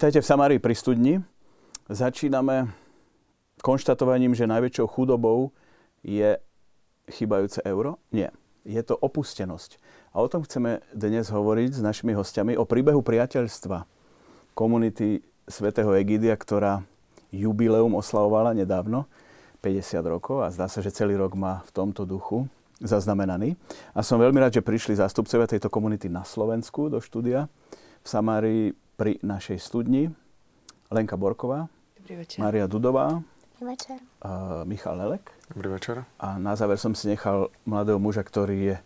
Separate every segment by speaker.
Speaker 1: Vítajte v Samárii pri studni. Začíname konštatovaním, že najväčšou chudobou je chýbajúce euro? Nie. Je to opustenosť. A o tom chceme dnes hovoriť s našimi hostiami o príbehu priateľstva komunity svätého Egidia, ktorá jubileum oslavovala nedávno, 50 rokov a zdá sa, že celý rok má v tomto duchu zaznamenaný. A som veľmi rád, že prišli zástupcovia tejto komunity na Slovensku do štúdia v Samárii pri našej studni Lenka Borková. Maria Dudová,
Speaker 2: Dobrý večer.
Speaker 1: a Michal Lelek.
Speaker 3: Dobrý večer.
Speaker 1: A na záver som si nechal mladého muža, ktorý je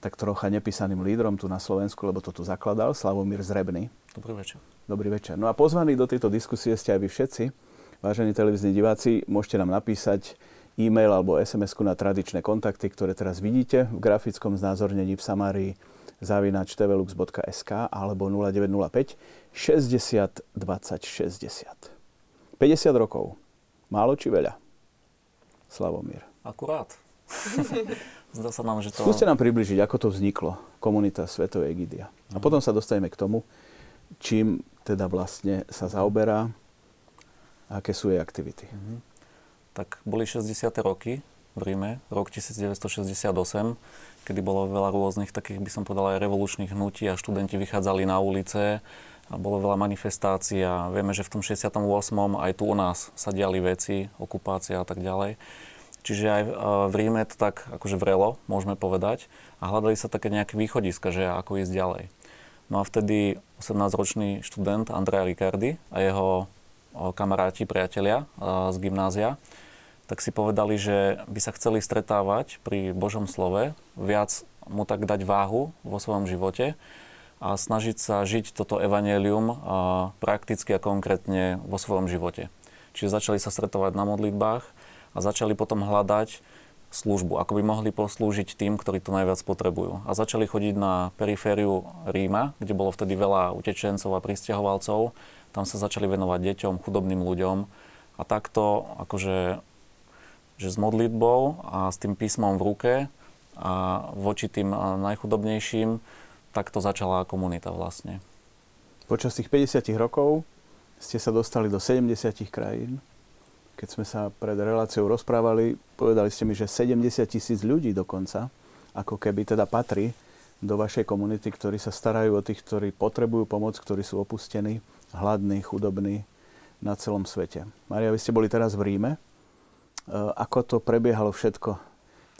Speaker 1: tak trocha nepísaným lídrom tu na Slovensku, lebo to tu zakladal, Slavomír Zrebný.
Speaker 3: Dobrý večer.
Speaker 1: Dobrý večer. No a pozvaní do tejto diskusie ste aj vy všetci. Vážení televízni diváci, môžete nám napísať e-mail alebo sms na tradičné kontakty, ktoré teraz vidíte v grafickom znázornení v Samárii zavinač tvlux.sk alebo 0905 60 20 60. 50 rokov. Málo či veľa? Slavomír.
Speaker 3: Akurát. Zdá sa nám, že to...
Speaker 1: Skúste nám približiť, ako to vzniklo, komunita Svetovej Egidia. A potom sa dostaneme k tomu, čím teda vlastne sa zaoberá a aké sú jej aktivity.
Speaker 3: Mhm. Tak boli 60. roky v Ríme, rok 1968, kedy bolo veľa rôznych takých, by som povedal, aj revolučných hnutí a študenti vychádzali na ulice a bolo veľa manifestácií a vieme, že v tom 68. aj tu u nás sa diali veci, okupácia a tak ďalej. Čiže aj v Ríme to tak akože vrelo, môžeme povedať, a hľadali sa také nejaké východiska, že ako ísť ďalej. No a vtedy 18-ročný študent Andrea Ricardi a jeho kamaráti, priatelia z gymnázia, tak si povedali, že by sa chceli stretávať pri Božom slove, viac mu tak dať váhu vo svojom živote a snažiť sa žiť toto evanelium prakticky a konkrétne vo svojom živote. Čiže začali sa stretovať na modlitbách a začali potom hľadať službu, ako by mohli poslúžiť tým, ktorí to najviac potrebujú. A začali chodiť na perifériu Ríma, kde bolo vtedy veľa utečencov a pristahovalcov. Tam sa začali venovať deťom, chudobným ľuďom. A takto akože že s modlitbou a s tým písmom v ruke a voči tým najchudobnejším, tak to začala komunita vlastne.
Speaker 1: Počas tých 50 rokov ste sa dostali do 70 krajín. Keď sme sa pred reláciou rozprávali, povedali ste mi, že 70 tisíc ľudí dokonca, ako keby teda patrí do vašej komunity, ktorí sa starajú o tých, ktorí potrebujú pomoc, ktorí sú opustení, hladní, chudobní na celom svete. Maria, vy ste boli teraz v Ríme. Eh, ako to prebiehalo všetko,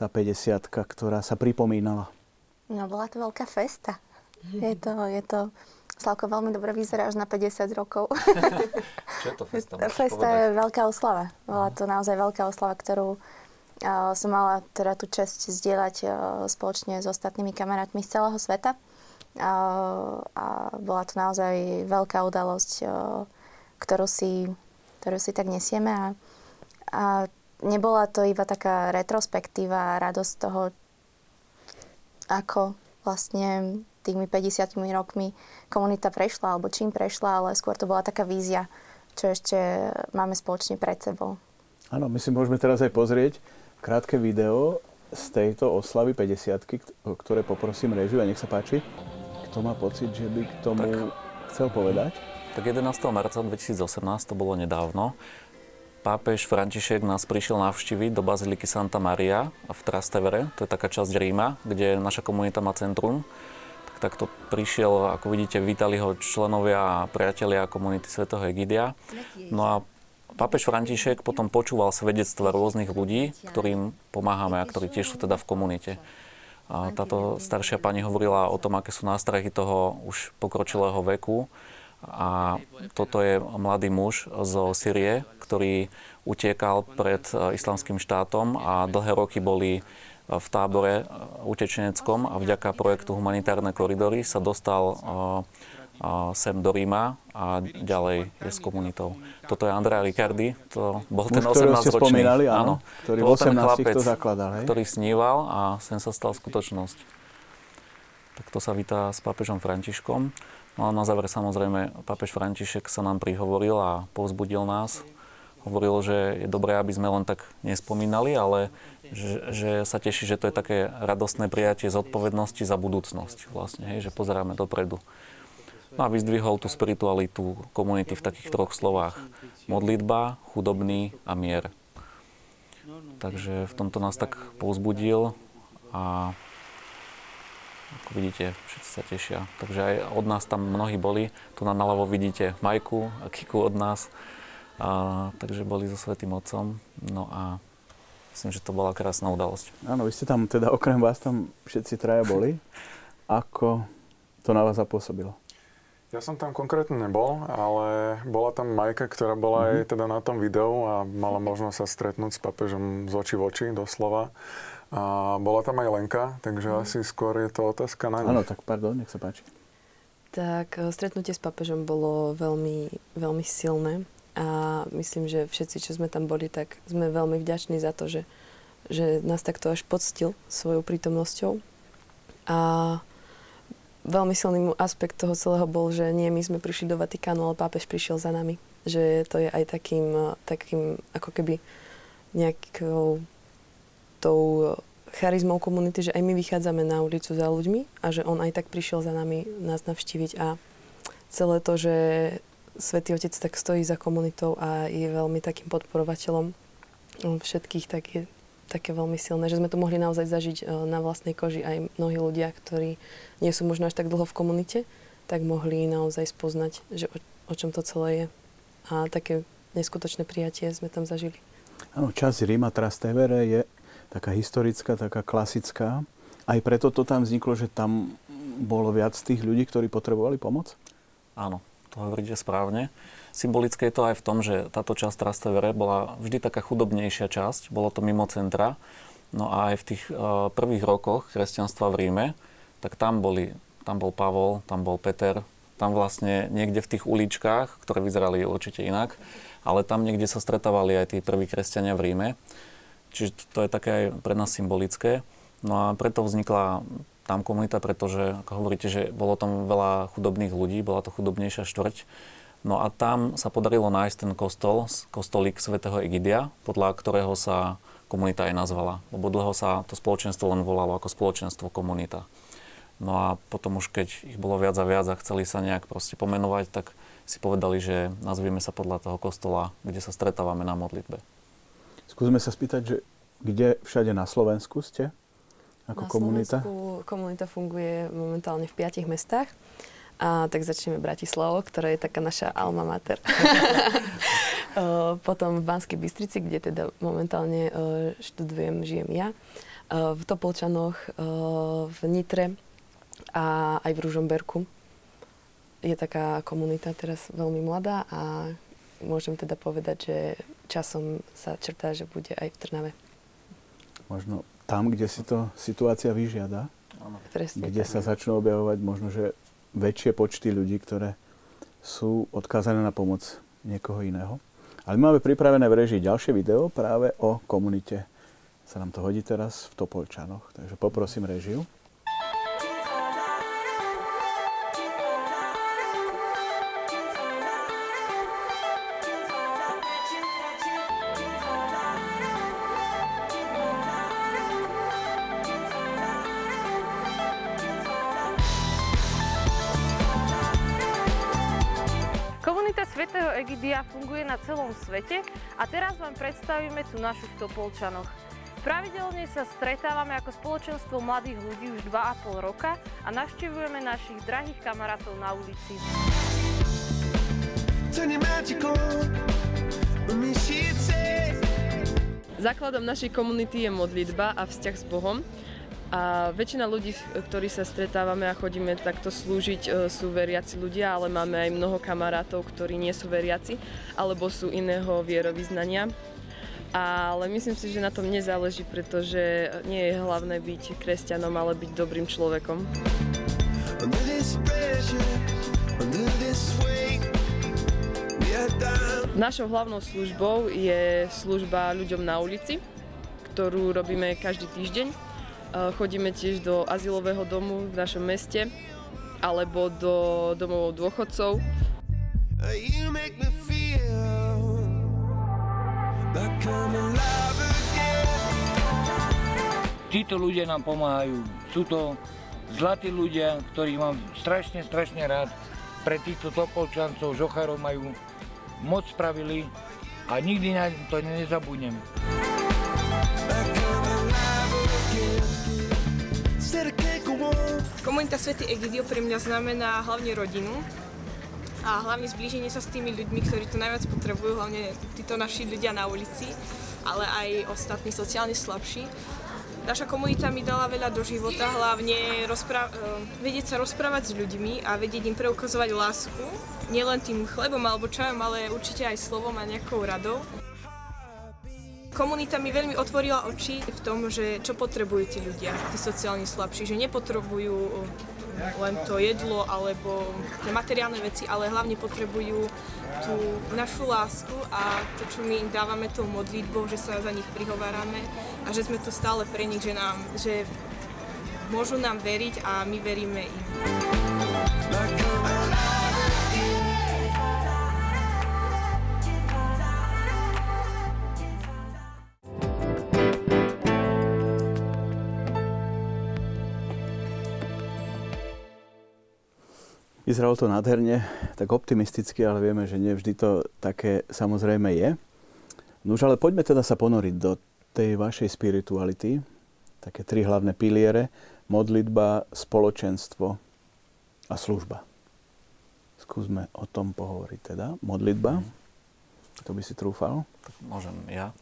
Speaker 1: tá 50 ktorá sa pripomínala?
Speaker 2: No, bola to veľká festa. Je to, je to, Slavko, veľmi dobre vyzeráš na 50 rokov.
Speaker 3: Čo je to festa?
Speaker 2: Festa je veľká oslava. Bola to naozaj veľká oslava, ktorú uh, som mala teda tú čest zdieľať uh, spoločne s ostatnými kamarátmi z celého sveta. Uh, a bola to naozaj veľká udalosť, uh, ktorú, si, ktorú si tak nesieme. A, a nebola to iba taká retrospektíva, radosť toho, ako vlastne tými 50 rokmi komunita prešla, alebo čím prešla, ale skôr to bola taká vízia, čo ešte máme spoločne pred sebou.
Speaker 1: Áno, my si môžeme teraz aj pozrieť krátke video z tejto oslavy 50 ktoré poprosím režiu a nech sa páči. Kto má pocit, že by k tomu tak, chcel povedať?
Speaker 3: Tak 11. marca 2018, to bolo nedávno, pápež František nás prišiel navštíviť do Baziliky Santa Maria v Trastevere, to je taká časť Ríma, kde naša komunita má centrum. Tak, tak to prišiel, ako vidíte, vítali ho členovia a priatelia komunity svätého Egidia. No a pápež František potom počúval svedectva rôznych ľudí, ktorým pomáhame a ktorí tiež sú teda v komunite. A táto staršia pani hovorila o tom, aké sú nástrahy toho už pokročilého veku, a toto je mladý muž zo Syrie, ktorý utiekal pred e, islamským štátom a dlhé roky boli e, v tábore e, utečeneckom a vďaka projektu Humanitárne koridory sa dostal sem do Ríma a ďalej je s komunitou. Toto je Andrea Ricardi, to bol ten 18-ročný,
Speaker 1: áno, áno, ktorý
Speaker 3: bol ten
Speaker 1: chlapec, to zakladal, hej?
Speaker 3: ktorý sníval a sem sa stal skutočnosť. Tak to sa vítá s pápežom Františkom. No a na záver samozrejme pápež František sa nám prihovoril a povzbudil nás. Hovoril, že je dobré, aby sme len tak nespomínali, ale že, že sa teší, že to je také radostné prijatie zodpovednosti za budúcnosť vlastne, hej, že pozeráme dopredu. No a vyzdvihol tú spiritualitu komunity v takých troch slovách. Modlitba, chudobný a mier. Takže v tomto nás tak povzbudil a ako vidíte, všetci sa tešia. Takže aj od nás tam mnohí boli. Tu na naľavo vidíte Majku a Kiku od nás. A, takže boli so Svetým Otcom. No a myslím, že to bola krásna udalosť.
Speaker 1: Áno, vy ste tam, teda okrem vás tam všetci traja boli. Ako to na vás zapôsobilo?
Speaker 4: Ja som tam konkrétne nebol, ale bola tam Majka, ktorá bola mm-hmm. aj teda na tom videu a mala možnosť sa stretnúť s papežom z oči v oči, doslova. A bola tam aj Lenka, takže mm. asi skôr je to otázka na ňu.
Speaker 1: Áno, tak pardon, nech sa páči.
Speaker 5: Tak e, stretnutie s papežom bolo veľmi, veľmi silné a myslím, že všetci, čo sme tam boli, tak sme veľmi vďační za to, že, že nás takto až poctil svojou prítomnosťou. A veľmi silný aspekt toho celého bol, že nie my sme prišli do Vatikánu, ale pápež prišiel za nami. Že to je aj takým, takým ako keby nejakou tou charizmou komunity, že aj my vychádzame na ulicu za ľuďmi a že on aj tak prišiel za nami nás navštíviť a celé to, že Svetý Otec tak stojí za komunitou a je veľmi takým podporovateľom všetkých, tak je také veľmi silné, že sme to mohli naozaj zažiť e, na vlastnej koži aj mnohí ľudia, ktorí nie sú možno až tak dlho v komunite, tak mohli naozaj spoznať, že o, o čom to celé je. A také neskutočné prijatie sme tam zažili.
Speaker 1: Áno, časť Ríma Trastevere je taká historická, taká klasická. Aj preto to tam vzniklo, že tam bolo viac tých ľudí, ktorí potrebovali pomoc?
Speaker 3: Áno, to hovoríte správne. Symbolické je to aj v tom, že táto časť Trastevere bola vždy taká chudobnejšia časť, bolo to mimo centra. No a aj v tých uh, prvých rokoch kresťanstva v Ríme, tak tam, boli, tam bol Pavol, tam bol Peter, tam vlastne niekde v tých uličkách, ktoré vyzerali určite inak, ale tam niekde sa stretávali aj tí prví kresťania v Ríme. Čiže to je také aj pre nás symbolické. No a preto vznikla tam komunita, pretože, ako hovoríte, že bolo tam veľa chudobných ľudí, bola to chudobnejšia štvrť. No a tam sa podarilo nájsť ten kostol, kostolík svätého Egidia, podľa ktorého sa komunita aj nazvala. Lebo dlho sa to spoločenstvo len volalo ako spoločenstvo komunita. No a potom už keď ich bolo viac a viac a chceli sa nejak proste pomenovať, tak si povedali, že nazvieme sa podľa toho kostola, kde sa stretávame na modlitbe.
Speaker 1: Skúsme sa spýtať, že kde všade na Slovensku ste ako
Speaker 5: na
Speaker 1: komunita?
Speaker 5: Slovensku komunita funguje momentálne v piatich mestách. A tak začneme Bratislavo, ktorá je taká naša alma mater. Potom v Banskej Bystrici, kde teda momentálne študujem, žijem ja. V Topolčanoch, v Nitre a aj v Ružomberku. Je taká komunita teraz veľmi mladá a môžem teda povedať, že časom sa črtá, že bude aj v Trnave.
Speaker 1: Možno tam, kde si to situácia vyžiada?
Speaker 5: Presne
Speaker 1: kde tak. sa začnú objavovať možno, že väčšie počty ľudí, ktoré sú odkázané na pomoc niekoho iného. Ale máme pripravené v režii ďalšie video práve o komunite. Sa nám to hodí teraz v Topolčanoch. Takže poprosím režiu.
Speaker 6: Celom svete a teraz vám predstavíme tu našu v Topolčanoch. Pravidelne sa stretávame ako spoločenstvo mladých ľudí už 2,5 roka a navštevujeme našich drahých kamarátov na ulici.
Speaker 5: Základom našej komunity je modlitba a vzťah s Bohom. A väčšina ľudí, ktorí sa stretávame a chodíme takto slúžiť, e, sú veriaci ľudia, ale máme aj mnoho kamarátov, ktorí nie sú veriaci alebo sú iného vierovýznania. Ale myslím si, že na tom nezáleží, pretože nie je hlavné byť kresťanom, ale byť dobrým človekom. Našou hlavnou službou je služba ľuďom na ulici, ktorú robíme každý týždeň Chodíme tiež do azylového domu v našom meste alebo do domov dôchodcov.
Speaker 7: Títo ľudia nám pomáhajú. Sú to zlatí ľudia, ktorých mám strašne, strašne rád. pre týchto topolčancov, žocharov majú moc spravili a nikdy na to nezabudnem.
Speaker 8: Komunita Svety Egidio pre mňa znamená hlavne rodinu a hlavne zblíženie sa s tými ľuďmi, ktorí to najviac potrebujú, hlavne títo naši ľudia na ulici, ale aj ostatní sociálne slabší. Naša komunita mi dala veľa do života, hlavne rozpra- eh, vedieť sa rozprávať s ľuďmi a vedieť im preukazovať lásku, nielen tým chlebom alebo čajom, ale určite aj slovom a nejakou radou. Komunita mi veľmi otvorila oči v tom, že čo potrebujú tí ľudia, tí sociálne slabší, že nepotrebujú len to jedlo alebo tie materiálne veci, ale hlavne potrebujú tú našu lásku a to, čo my im dávame tou modlitbou, že sa za nich prihovárame a že sme tu stále pre nich, že, nám, že môžu nám veriť a my veríme im.
Speaker 1: Vyzeralo to nádherne, tak optimisticky, ale vieme, že nie vždy to také samozrejme je. No už ale poďme teda sa ponoriť do tej vašej spirituality. Také tri hlavné piliere. Modlitba, spoločenstvo a služba. Skúsme o tom pohovoriť teda. Modlitba, to by si trúfal?
Speaker 3: Tak môžem ja.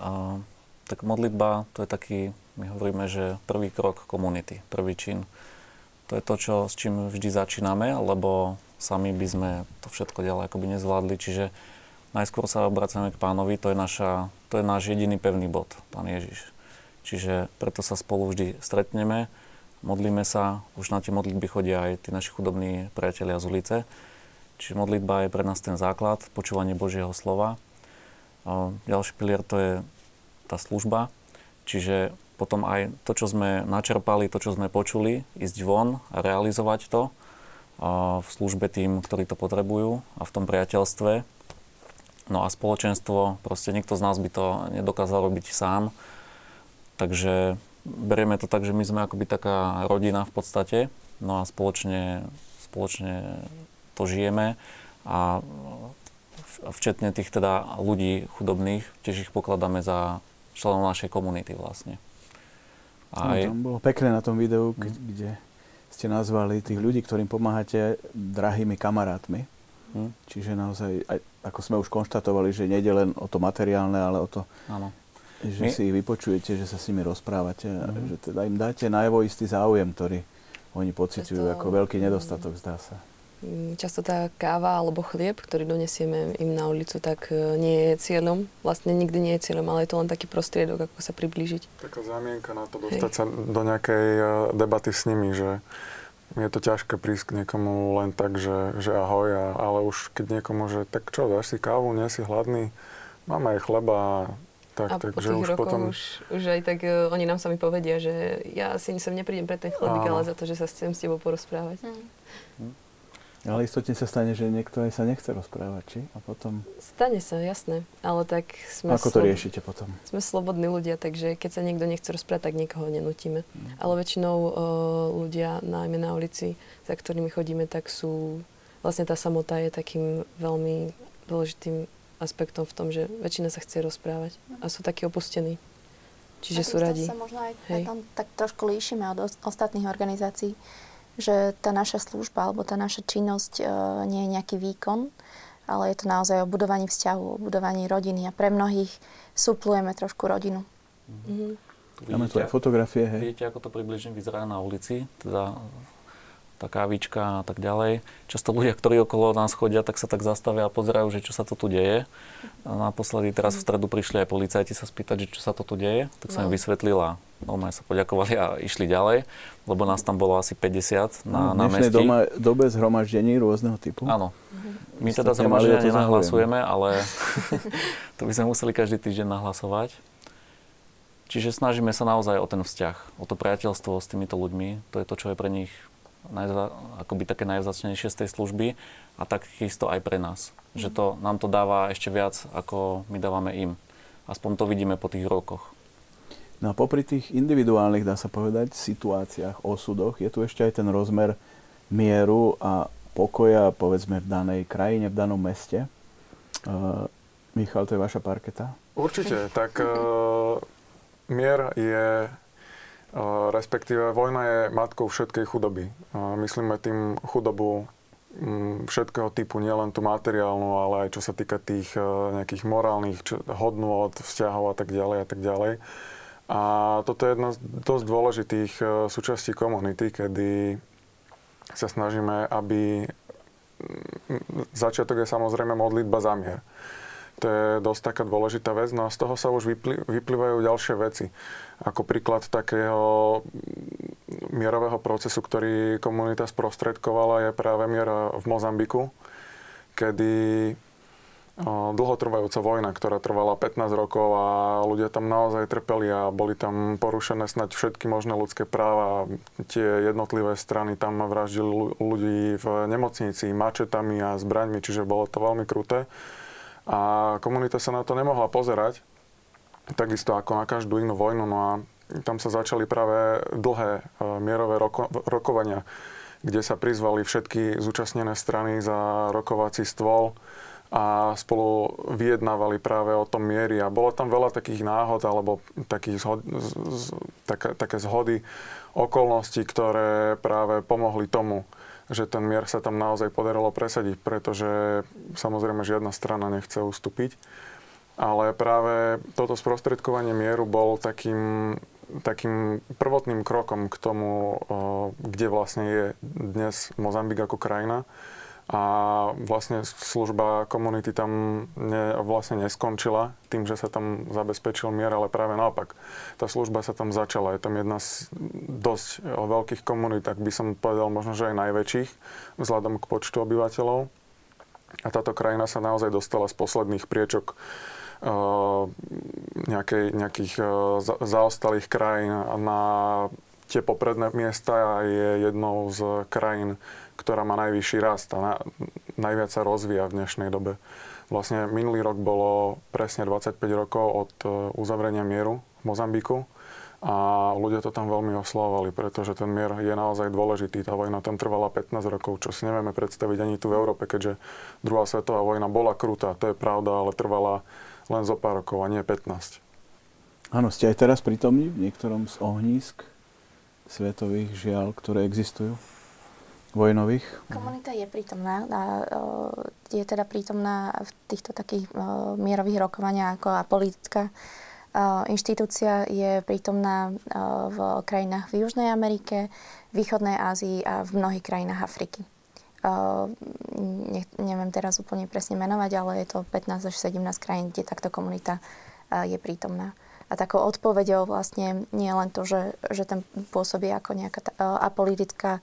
Speaker 3: Uh, tak modlitba, to je taký, my hovoríme, že prvý krok komunity, prvý čin to je to, čo, s čím vždy začíname, lebo sami by sme to všetko ďalej akoby nezvládli. Čiže najskôr sa obracame k pánovi, to je, naša, to je náš jediný pevný bod, pán Ježiš. Čiže preto sa spolu vždy stretneme, modlíme sa, už na tie modlitby chodia aj tí naši chudobní priatelia z ulice. Čiže modlitba je pre nás ten základ, počúvanie Božieho slova. Ďalší pilier to je tá služba, čiže potom aj to, čo sme načerpali, to, čo sme počuli, ísť von a realizovať to v službe tým, ktorí to potrebujú a v tom priateľstve. No a spoločenstvo, proste nikto z nás by to nedokázal robiť sám. Takže berieme to tak, že my sme akoby taká rodina v podstate, no a spoločne, spoločne to žijeme a včetne tých teda ľudí chudobných, tiež ich pokladáme za členov našej komunity vlastne.
Speaker 1: Aj... No, tam bolo pekné na tom videu, mm. kde ste nazvali tých ľudí, ktorým pomáhate, drahými kamarátmi. Mm. Čiže naozaj, aj, ako sme už konštatovali, že nejde len o to materiálne, ale o to, Áno. že My... si ich vypočujete, že sa s nimi rozprávate mm. a že teda im dáte najavo istý záujem, ktorý oni pociťujú ako veľký nedostatok, zdá sa.
Speaker 5: Mm, často tá káva alebo chlieb, ktorý donesieme im na ulicu, tak e, nie je cieľom. Vlastne nikdy nie je cieľom, ale je to len taký prostriedok, ako sa priblížiť.
Speaker 4: Taká zamienka na to dostať Hej. sa do nejakej e, debaty s nimi, že je to ťažké prísť k niekomu len tak, že, že ahoj, a, ale už keď niekomu, že tak čo, dáš si kávu, nie si hladný, máme aj chleba, tak,
Speaker 5: a tak, po tých už potom... už, už aj tak uh, oni nám sami povedia, že ja si sem neprídem pre ten chlebík, ale za to, že sa chcem s tebou porozprávať. Hmm.
Speaker 1: Hm. Ale istotne sa stane, že niekto aj sa nechce rozprávať, či? A potom...
Speaker 5: Stane sa, jasné. Ale tak sme...
Speaker 1: Ako to riešite potom?
Speaker 5: Sme slobodní ľudia, takže keď sa niekto nechce rozprávať, tak nikoho nenutíme. Mm. Ale väčšinou uh, ľudia, najmä na ulici, za ktorými chodíme, tak sú... Vlastne tá samota je takým veľmi dôležitým aspektom v tom, že väčšina sa chce rozprávať a sú takí opustení. Čiže sú radi.
Speaker 2: sa možno aj, aj tam tak trošku líšime od ostatných organizácií že tá naša služba alebo tá naša činnosť e, nie je nejaký výkon, ale je to naozaj o budovaní vzťahu, o budovaní rodiny a pre mnohých suplujeme trošku rodinu.
Speaker 1: Mm-hmm. Máme tu aj fotografie. Hej.
Speaker 3: Vidíte, ako to približne vyzerá na ulici, teda tá kávička a tak ďalej. Často ľudia, ktorí okolo nás chodia, tak sa tak zastavia a pozerajú, že čo sa to tu deje. A naposledy teraz v stredu prišli aj policajti sa spýtať, že čo sa to tu deje. Tak som no. im vysvetlila. Normálne sa poďakovali a išli ďalej, lebo nás tam bolo asi 50 na,
Speaker 1: no, na mesti. Doma, dobe zhromaždení rôzneho typu.
Speaker 3: Áno. My teda zhromaždenia nenahlasujeme, ale to by sme museli každý týždeň nahlasovať. Čiže snažíme sa naozaj o ten vzťah, o to priateľstvo s týmito ľuďmi. To je to, čo je pre nich najza, akoby také najvzácnejšie z tej služby a takisto aj pre nás. Že to, nám to dáva ešte viac, ako my dávame im. Aspoň to vidíme po tých rokoch.
Speaker 1: No a popri tých individuálnych, dá sa povedať, situáciách, osudoch, je tu ešte aj ten rozmer mieru a pokoja, povedzme v danej krajine, v danom meste. Uh, Michal, to je vaša parketa?
Speaker 4: Určite. Tak uh, mier je, respektíve vojna je matkou všetkej chudoby. Myslíme tým chudobu um, všetkého typu, nielen tú materiálnu, ale aj čo sa týka tých uh, nejakých morálnych hodnôt, vzťahov a tak ďalej a tak ďalej. A toto je jedna z dosť dôležitých uh, súčastí komunity, kedy sa snažíme, aby začiatok je samozrejme modlitba za mier. To je dosť taká dôležitá vec. No a z toho sa už vyplývajú ďalšie veci. Ako príklad takého mierového procesu, ktorý komunita sprostredkovala, je práve mier v Mozambiku, kedy dlhotrvajúca vojna, ktorá trvala 15 rokov a ľudia tam naozaj trpeli a boli tam porušené snať všetky možné ľudské práva. Tie jednotlivé strany tam vraždili ľudí v nemocnici mačetami a zbraňmi, čiže bolo to veľmi kruté. A komunita sa na to nemohla pozerať, takisto ako na každú inú vojnu. No a tam sa začali práve dlhé e, mierové roko- rokovania, kde sa prizvali všetky zúčastnené strany za rokovací stôl a spolu vyjednávali práve o tom miery. A bolo tam veľa takých náhod alebo takých zhod, z, tak, také zhody okolností, ktoré práve pomohli tomu, že ten mier sa tam naozaj podarilo presadiť, pretože samozrejme žiadna strana nechce ustúpiť. Ale práve toto sprostredkovanie mieru bol takým, takým prvotným krokom k tomu, kde vlastne je dnes Mozambik ako krajina a vlastne služba komunity tam ne, vlastne neskončila tým, že sa tam zabezpečil mier, ale práve naopak. Tá služba sa tam začala. Je tam jedna z dosť veľkých komunít, tak by som povedal možno, že aj najväčších vzhľadom k počtu obyvateľov. A táto krajina sa naozaj dostala z posledných priečok nejakej, nejakých zaostalých krajín na tie popredné miesta je jednou z krajín, ktorá má najvyšší rast a na, najviac sa rozvíja v dnešnej dobe. Vlastne minulý rok bolo presne 25 rokov od e, uzavrenia mieru v Mozambiku a ľudia to tam veľmi oslavovali, pretože ten mier je naozaj dôležitý. Tá vojna tam trvala 15 rokov, čo si nevieme predstaviť ani tu v Európe, keďže druhá svetová vojna bola krutá, to je pravda, ale trvala len zo pár rokov a nie 15.
Speaker 1: Áno, ste aj teraz prítomní v niektorom z ohnízk svetových žiaľ, ktoré existujú? vojnových?
Speaker 2: Komunita je prítomná. A, je teda prítomná v týchto takých mierových rokovaniach ako a politická inštitúcia je prítomná v krajinách v Južnej Amerike, Východnej Ázii a v mnohých krajinách Afriky. Ne, neviem teraz úplne presne menovať, ale je to 15 až 17 krajín, kde takto komunita je prítomná. A takou odpoveďou vlastne nie len to, že, že ten pôsobí ako nejaká apolitická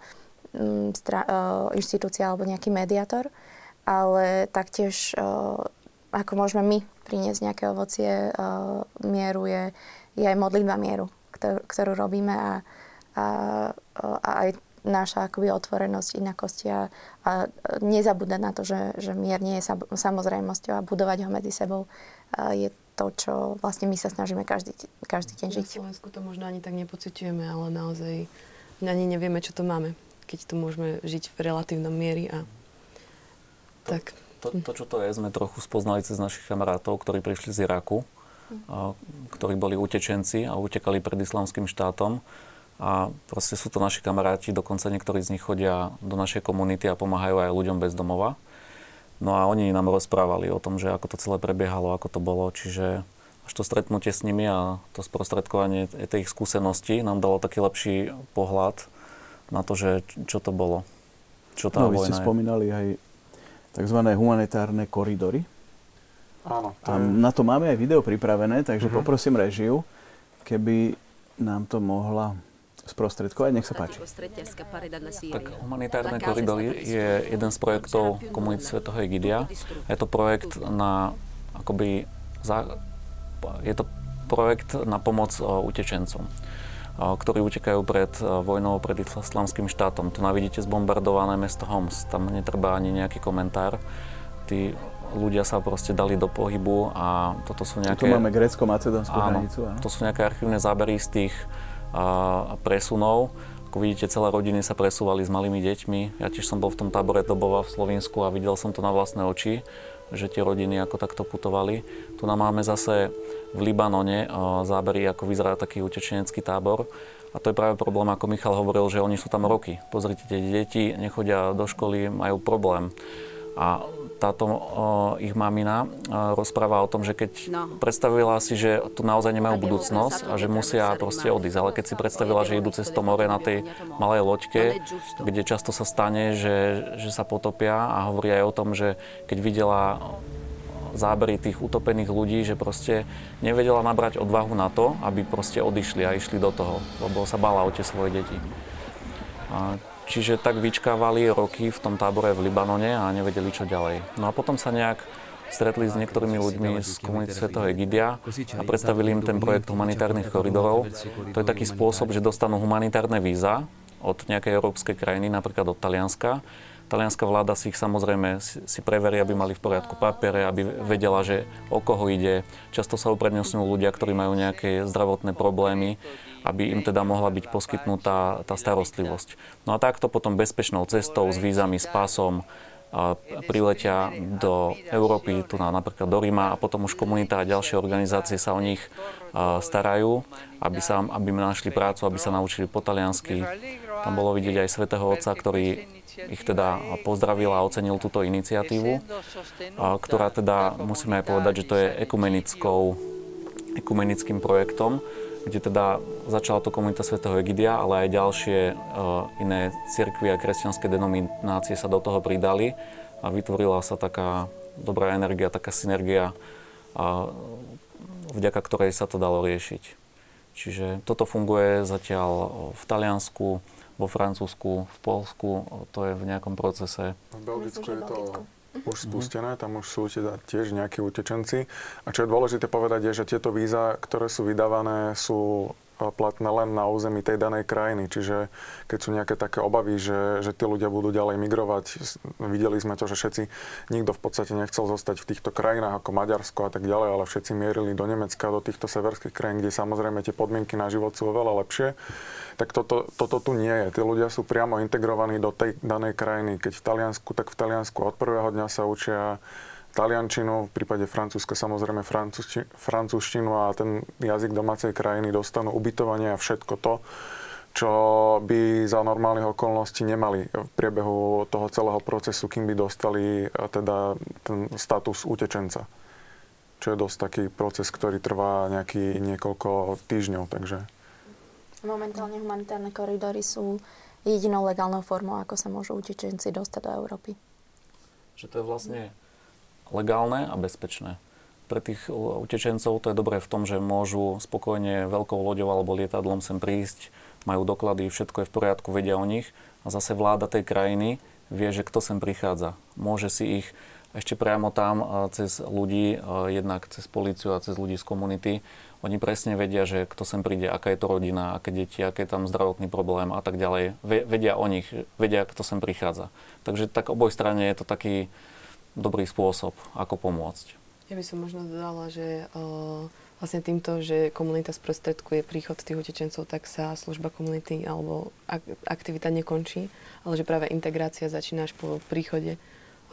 Speaker 2: Mm, stra- e, inštitúcia alebo nejaký mediátor, ale taktiež e, ako môžeme my priniesť nejaké ovocie e, mieru je, je aj modlitba mieru, ktorú, ktorú robíme a, a, a aj naša akoby otvorenosť, inakosti a, a nezabúdať na to, že, že mier nie je samozrejmosťou a budovať ho medzi sebou je to, čo vlastne my sa snažíme každý, každý deň žiť.
Speaker 5: Na Slovensku to možno ani tak nepociťujeme, ale naozaj ani nevieme, čo to máme keď tu môžeme žiť v relatívnom miery a
Speaker 3: to, tak. To, to, čo to je, sme trochu spoznali cez našich kamarátov, ktorí prišli z Iraku, a, ktorí boli utečenci a utekali pred islamským štátom. A proste sú to naši kamaráti, dokonca niektorí z nich chodia do našej komunity a pomáhajú aj ľuďom bez domova. No a oni nám rozprávali o tom, že ako to celé prebiehalo, ako to bolo, čiže až to stretnutie s nimi a to sprostredkovanie tej ich skúsenosti nám dalo taký lepší pohľad na to, že čo to bolo. Čo tá
Speaker 1: no, vy ste je. spomínali aj tzv. humanitárne koridory.
Speaker 4: Áno.
Speaker 1: To je... na to máme aj video pripravené, takže uh-huh. poprosím režiu, keby nám to mohla sprostredkovať. Nech sa páči.
Speaker 3: Tak humanitárne koridory je jeden z projektov komunity Svetého Egidia. Je to projekt na akoby za, je to projekt na pomoc utečencom ktorí utekajú pred vojnou, pred islamským štátom. Tu navidíte zbombardované mesto Homs, tam netreba ani nejaký komentár. Tí ľudia sa proste dali do pohybu a toto sú nejaké...
Speaker 1: Tu máme grécko-macedónskú hranicu.
Speaker 3: Áno. To sú nejaké archívne zábery z tých a, presunov. Ako vidíte, celé rodiny sa presúvali s malými deťmi. Ja tiež som bol v tom tábore Dobova v Slovensku a videl som to na vlastné oči, že tie rodiny ako takto putovali. Tu nám máme zase v Libanone zábery, ako vyzerá taký utečenecký tábor. A to je práve problém, ako Michal hovoril, že oni sú tam roky. Pozrite, tie deti nechodia do školy, majú problém. A táto o, ich mamina o, rozpráva o tom, že keď no. predstavila si, že tu naozaj nemajú budúcnosť a že musia proste odísť, ale keď si predstavila, že idú cez to more na tej malej loďke, kde často sa stane, že, že sa potopia a hovorí aj o tom, že keď videla zábery tých utopených ľudí, že proste nevedela nabrať odvahu na to, aby proste odišli a išli do toho, lebo sa bála o tie svoje deti. A Čiže tak vyčkávali roky v tom tábore v Libanone a nevedeli, čo ďalej. No a potom sa nejak stretli s niektorými ľuďmi z komunity Svetého Egidia a predstavili im ten projekt humanitárnych koridorov. To je taký spôsob, že dostanú humanitárne víza od nejakej európskej krajiny, napríklad od Talianska. Talianská vláda si ich samozrejme si preverí, aby mali v poriadku papiere, aby vedela, že o koho ide. Často sa uprednostňujú ľudia, ktorí majú nejaké zdravotné problémy aby im teda mohla byť poskytnutá tá starostlivosť. No a takto potom bezpečnou cestou s vízami, s pásom priletia do Európy, tu na, napríklad do Ríma a potom už komunita a ďalšie organizácie sa o nich starajú, aby, sa, aby našli prácu, aby sa naučili po taliansky. Tam bolo vidieť aj svätého Otca, ktorý ich teda pozdravil a ocenil túto iniciatívu, ktorá teda, musíme aj povedať, že to je ekumenickou, ekumenickým projektom, kde teda začala to komunita svätého Egidia, ale aj ďalšie uh, iné cirkvy a kresťanské denominácie sa do toho pridali a vytvorila sa taká dobrá energia, taká synergia, uh, vďaka ktorej sa to dalo riešiť. Čiže toto funguje zatiaľ v Taliansku, vo Francúzsku, v Polsku, to je v nejakom procese.
Speaker 4: V Belgicku je to už spustené, tam už sú teda tiež nejakí utečenci. A čo je dôležité povedať, je, že tieto víza, ktoré sú vydávané, sú platné len na území tej danej krajiny. Čiže keď sú nejaké také obavy, že, že tí ľudia budú ďalej migrovať, videli sme to, že všetci, nikto v podstate nechcel zostať v týchto krajinách ako Maďarsko a tak ďalej, ale všetci mierili do Nemecka, do týchto severských krajín, kde samozrejme tie podmienky na život sú oveľa lepšie. Tak toto, toto tu nie je. Tí ľudia sú priamo integrovaní do tej danej krajiny. Keď v Taliansku, tak v Taliansku od prvého dňa sa učia taliančinu, v prípade Francúzska samozrejme francúzštinu a ten jazyk domácej krajiny dostanú ubytovanie a všetko to, čo by za normálnych okolností nemali v priebehu toho celého procesu, kým by dostali teda ten status utečenca. Čo je dosť taký proces, ktorý trvá nejaký niekoľko týždňov, takže...
Speaker 2: Momentálne humanitárne koridory sú jedinou legálnou formou, ako sa môžu utečenci dostať do Európy.
Speaker 3: Že to je vlastne legálne a bezpečné. Pre tých utečencov to je dobré v tom, že môžu spokojne veľkou loďou alebo lietadlom sem prísť, majú doklady, všetko je v poriadku, vedia o nich a zase vláda tej krajiny vie, že kto sem prichádza. Môže si ich ešte priamo tam cez ľudí, jednak cez políciu a cez ľudí z komunity, oni presne vedia, že kto sem príde, aká je to rodina, aké deti, aký je tam zdravotný problém a tak ďalej. Vedia o nich, vedia, kto sem prichádza. Takže tak oboj strane je to taký dobrý spôsob, ako pomôcť.
Speaker 5: Ja by som možno dodala, že uh, vlastne týmto, že komunita sprostredkuje príchod tých utečencov, tak sa služba komunity alebo ak, aktivita nekončí, ale že práve integrácia začína až po príchode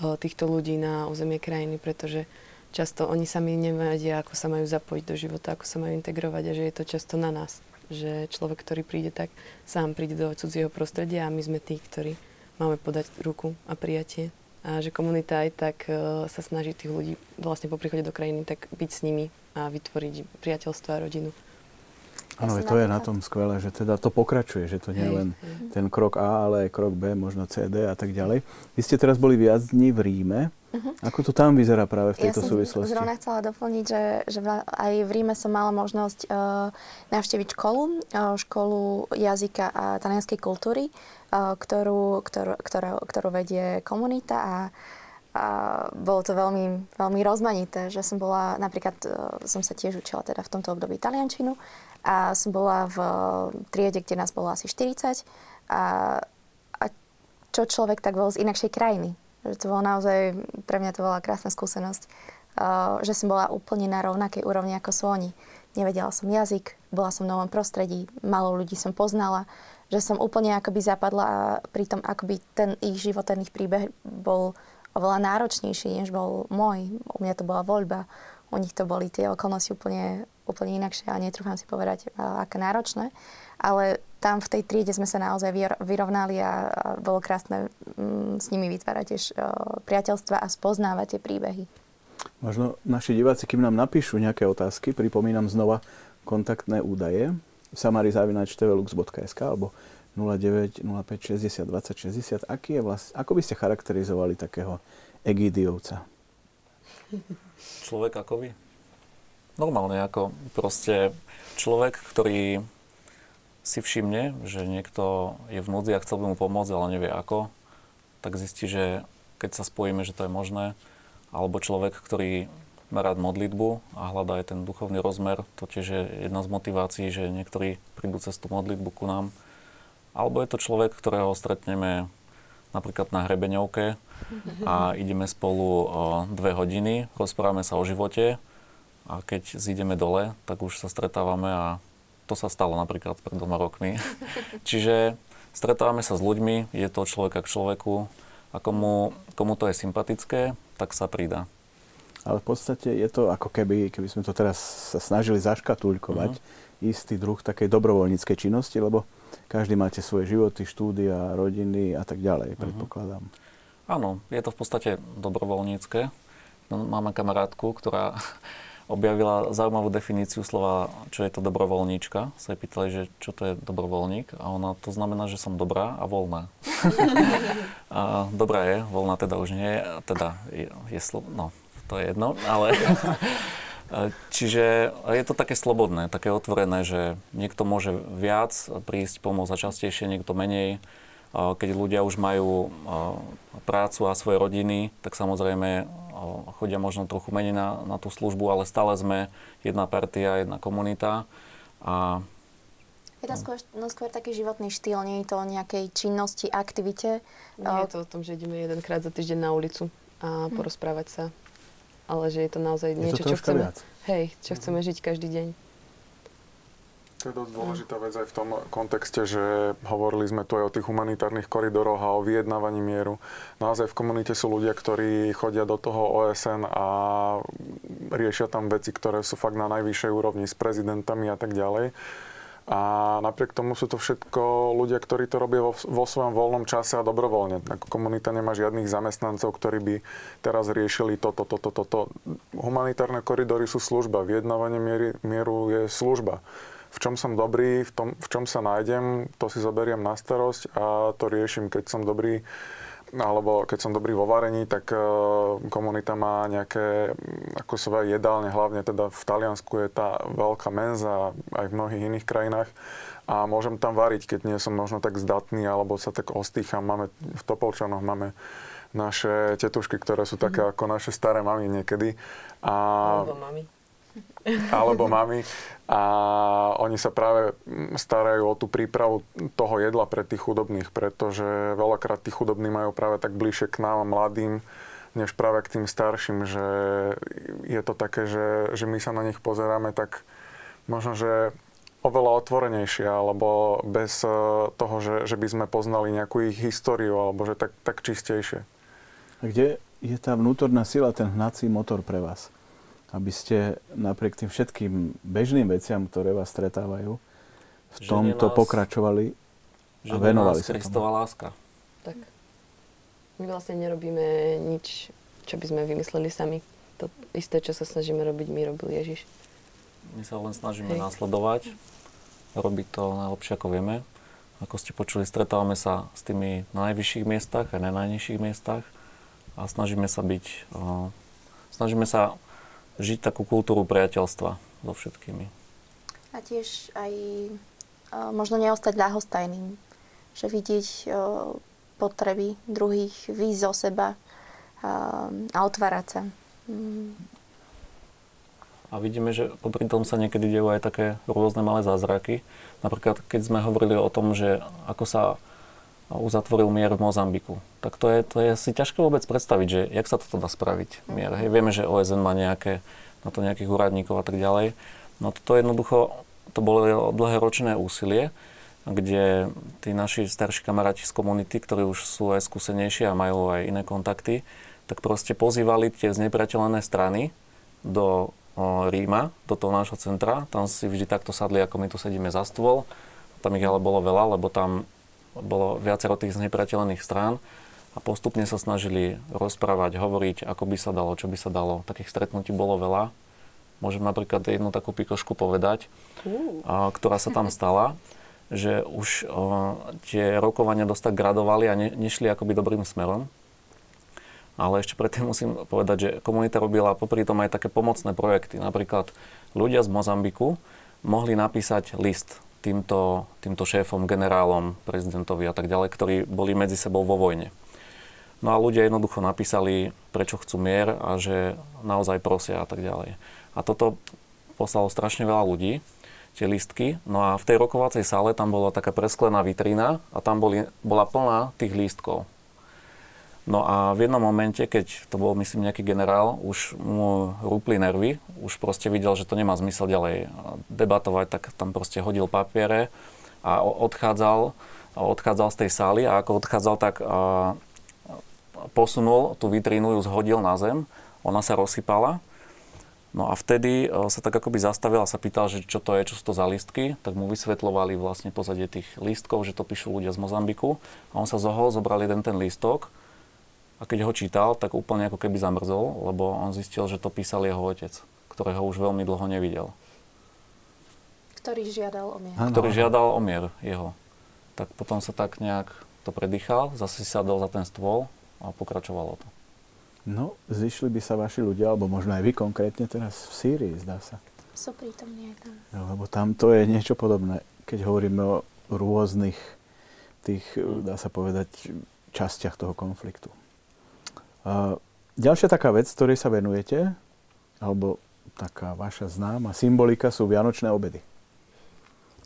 Speaker 5: uh, týchto ľudí na územie krajiny, pretože často oni sami nevedia, ako sa majú zapojiť do života, ako sa majú integrovať a že je to často na nás. Že človek, ktorý príde, tak sám príde do cudzieho prostredia a my sme tí, ktorí máme podať ruku a prijatie a že komunita aj tak uh, sa snaží tých ľudí vlastne po príchode do krajiny tak byť s nimi a vytvoriť priateľstvo a rodinu.
Speaker 1: Áno, to je na tom skvelé, že teda to pokračuje, že to nie je len ten krok A, ale aj krok B, možno C, D a tak ďalej. Vy ste teraz boli viac dní v Ríme. Uh-huh. Ako to tam vyzerá práve v tejto
Speaker 2: ja
Speaker 1: súvislosti?
Speaker 2: Ja som zrovna chcela doplniť, že, že aj v Ríme som mala možnosť uh, navštíviť školu, uh, školu jazyka a talianskej kultúry, uh, ktorú, ktorú, ktorú, ktorú vedie komunita a a bolo to veľmi, veľmi rozmanité, že som bola, napríklad som sa tiež učila teda v tomto období taliančinu a som bola v triede, kde nás bolo asi 40 a, a čo človek tak bol z inakšej krajiny. Že to bolo naozaj, pre mňa to bola krásna skúsenosť, uh, že som bola úplne na rovnakej úrovni ako sú oni. Nevedela som jazyk, bola som v novom prostredí, malo ľudí som poznala, že som úplne akoby zapadla a pritom akoby ten ich život, ten ich príbeh bol oveľa náročnejší, než bol môj. U mňa to bola voľba. U nich to boli tie okolnosti úplne, úplne inakšie a netrúfam si povedať, aké náročné. Ale tam v tej triede sme sa naozaj vyrovnali a, bolo krásne mm, s nimi vytvárať tiež priateľstva a spoznávať tie príbehy.
Speaker 1: Možno naši diváci, kým nám napíšu nejaké otázky, pripomínam znova kontaktné údaje samarizavinačtvelux.sk alebo 09 05 60 20 60. Aký je vlast, ako by ste charakterizovali takého Egidiovca?
Speaker 3: Človek ako vy? Normálne ako proste človek, ktorý si všimne, že niekto je v núdzi a chcel by mu pomôcť, ale nevie ako, tak zistí, že keď sa spojíme, že to je možné, alebo človek, ktorý má rád modlitbu a hľadá aj ten duchovný rozmer, to tiež je jedna z motivácií, že niektorí prídu cez tú modlitbu ku nám, alebo je to človek, ktorého stretneme napríklad na hrebeňovke a ideme spolu dve hodiny, rozprávame sa o živote a keď zídeme dole, tak už sa stretávame a to sa stalo napríklad pred dvoma rokmi. Čiže stretávame sa s ľuďmi, je to človeka k človeku a komu, komu to je sympatické, tak sa pridá.
Speaker 1: Ale v podstate je to ako keby, keby sme to teraz sa snažili zaškatulkovať, uh-huh. istý druh takej dobrovoľníckej činnosti, lebo každý máte svoje životy, štúdia, rodiny a tak ďalej, uh-huh. predpokladám.
Speaker 3: Áno, je to v podstate dobrovoľnícke. No, máme kamarátku, ktorá objavila zaujímavú definíciu slova, čo je to dobrovoľníčka. Sa jej pýtali, že čo to je dobrovoľník a ona to znamená, že som dobrá a voľná. a dobrá je, voľná teda už nie je, teda je, je slo- no, to je jedno, ale... Čiže je to také slobodné, také otvorené, že niekto môže viac prísť, pomôcť a častejšie, niekto menej. Keď ľudia už majú prácu a svoje rodiny, tak samozrejme chodia možno trochu menej na, na tú službu, ale stále sme jedna partia, jedna komunita. A
Speaker 2: je to skôr, no skôr taký životný štýl, nie je to o nejakej činnosti, aktivite.
Speaker 5: Nie je to o tom, že ideme jedenkrát za týždeň na ulicu a hm. porozprávať sa ale že je to naozaj je niečo, to čo chceme, viac. hej, čo chceme žiť každý deň.
Speaker 4: To je dosť dôležitá vec aj v tom kontexte, že hovorili sme tu aj o tých humanitárnych koridoroch a o vyjednávaní mieru. Naozaj v komunite sú ľudia, ktorí chodia do toho OSN a riešia tam veci, ktoré sú fakt na najvyššej úrovni s prezidentami a tak ďalej. A napriek tomu sú to všetko ľudia, ktorí to robia vo, vo svojom voľnom čase a dobrovoľne. Ako komunita nemá žiadnych zamestnancov, ktorí by teraz riešili toto, toto, toto. To. Humanitárne koridory sú služba, vyjednávanie miery, mieru je služba. V čom som dobrý, v, tom, v čom sa nájdem, to si zoberiem na starosť a to riešim, keď som dobrý alebo keď som dobrý vo varení, tak e, komunita má nejaké mm, ako svoje jedálne, hlavne teda v Taliansku je tá veľká menza aj v mnohých iných krajinách a môžem tam variť, keď nie som možno tak zdatný alebo sa tak ostýcham. Máme v Topolčanoch máme naše tetušky, ktoré sú také mm. ako naše staré mamy niekedy.
Speaker 5: A, alebo mami
Speaker 4: alebo mami. A oni sa práve starajú o tú prípravu toho jedla pre tých chudobných, pretože veľakrát tí chudobní majú práve tak bližšie k nám, mladým, než práve k tým starším, že je to také, že, že my sa na nich pozeráme tak možno, že oveľa otvorenejšie, alebo bez eh, toho, že, že by sme poznali nejakú ich históriu, alebo že tak, tak čistejšie.
Speaker 1: A kde je tá vnútorná sila, ten hnací motor pre vás? Aby ste napriek tým všetkým bežným veciam, ktoré vás stretávajú, v že tomto nás, pokračovali
Speaker 3: a venovali sa Kristová láska.
Speaker 5: Tak. My vlastne nerobíme nič, čo by sme vymysleli sami. To isté, čo sa snažíme robiť, my robil Ježiš.
Speaker 3: My sa len snažíme Hej. následovať, robiť to najlepšie, ako vieme. Ako ste počuli, stretávame sa s tými na najvyšších miestach a na najnižších miestach a snažíme sa byť, uh, snažíme sa žiť takú kultúru priateľstva so všetkými.
Speaker 2: A tiež aj uh, možno neostať ľahostajným. Že vidieť uh, potreby druhých, výjsť zo seba uh, a otvárať sa. Mm.
Speaker 3: A vidíme, že popri tom sa niekedy dejú aj také rôzne malé zázraky. Napríklad, keď sme hovorili o tom, že ako sa uzatvoril mier v Mozambiku. Tak to je, to je si ťažké vôbec predstaviť, že jak sa toto dá spraviť, mier. Hej, vieme, že OSN má nejaké, na to nejakých úradníkov a tak ďalej. No to jednoducho, to bolo dlhé ročné úsilie, kde tí naši starší kamaráti z komunity, ktorí už sú aj skúsenejší a majú aj iné kontakty, tak proste pozývali tie znepriateľené strany do Ríma, do toho nášho centra. Tam si vždy takto sadli, ako my tu sedíme za stôl. Tam ich ale bolo veľa, lebo tam bolo viacero tých znepriateľených strán a postupne sa snažili rozprávať, hovoriť, ako by sa dalo, čo by sa dalo. Takých stretnutí bolo veľa. Môžem napríklad jednu takú pikošku povedať, a, ktorá sa tam stala, že už tie rokovania dosť tak gradovali a ne, nešli akoby dobrým smerom. Ale ešte predtým musím povedať, že komunita robila popri tom aj také pomocné projekty. Napríklad ľudia z Mozambiku mohli napísať list týmto, týmto šéfom, generálom, prezidentovi a tak ďalej, ktorí boli medzi sebou vo vojne. No a ľudia jednoducho napísali, prečo chcú mier a že naozaj prosia a tak ďalej. A toto poslalo strašne veľa ľudí, tie listky. No a v tej rokovacej sále tam bola taká presklená vitrina a tam boli, bola plná tých lístkov. No a v jednom momente, keď to bol myslím nejaký generál, už mu rúpli nervy, už proste videl, že to nemá zmysel ďalej debatovať, tak tam proste hodil papiere a odchádzal, odchádzal z tej sály a ako odchádzal, tak posunul tú vitrínu, ju zhodil na zem, ona sa rozsypala. No a vtedy e, sa tak akoby zastavil a sa pýtal, že čo to je, čo sú to za listky, tak mu vysvetľovali vlastne pozadie tých lístkov, že to píšu ľudia z Mozambiku. A on sa zohol, zobral jeden ten lístok a keď ho čítal, tak úplne ako keby zamrzol, lebo on zistil, že to písal jeho otec, ktorého už veľmi dlho nevidel.
Speaker 2: Ktorý žiadal o mier.
Speaker 3: Ktorý žiadal o mier jeho. Tak potom sa tak nejak to predýchal, zase si sadol za ten stôl a pokračovalo to.
Speaker 1: No, zišli by sa vaši ľudia, alebo možno aj vy konkrétne teraz v Sýrii, zdá sa.
Speaker 2: Sú prítomní aj tam.
Speaker 1: No, lebo tam to je niečo podobné, keď hovoríme o rôznych tých, dá sa povedať, častiach toho konfliktu. Ďalšia taká vec, ktorej sa venujete, alebo taká vaša známa symbolika sú Vianočné obedy.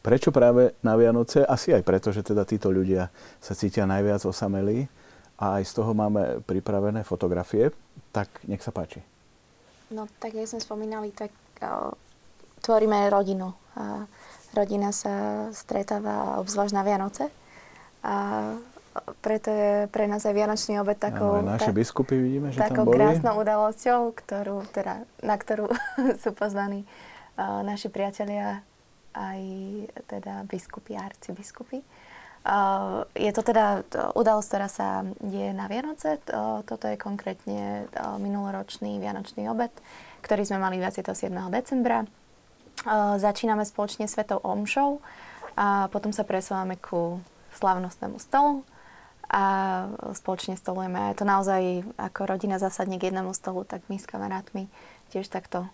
Speaker 1: Prečo práve na Vianoce? Asi aj preto, že teda títo ľudia sa cítia najviac osamelí a aj z toho máme pripravené fotografie, tak nech sa páči.
Speaker 2: No tak, jak sme spomínali, tak uh, tvoríme rodinu. A rodina sa stretáva obzvlášť na Vianoce. A preto je pre nás aj Vianočný obed takou,
Speaker 1: ano, naše biskupy vidíme, že
Speaker 2: takou
Speaker 1: tam boli.
Speaker 2: krásnou udalosťou, ktorú, teda, na ktorú sú pozvaní uh, naši priatelia aj teda biskupy a arcibiskupy. Je to teda udalosť, ktorá sa deje na Vianoce. Toto je konkrétne minuloročný Vianočný obed, ktorý sme mali 27. decembra. Začíname spoločne Svetou Omšou a potom sa presúvame ku slavnostnému stolu a spoločne stolujeme. Je to naozaj ako rodina zasadne k jednému stolu, tak my s kamarátmi tiež takto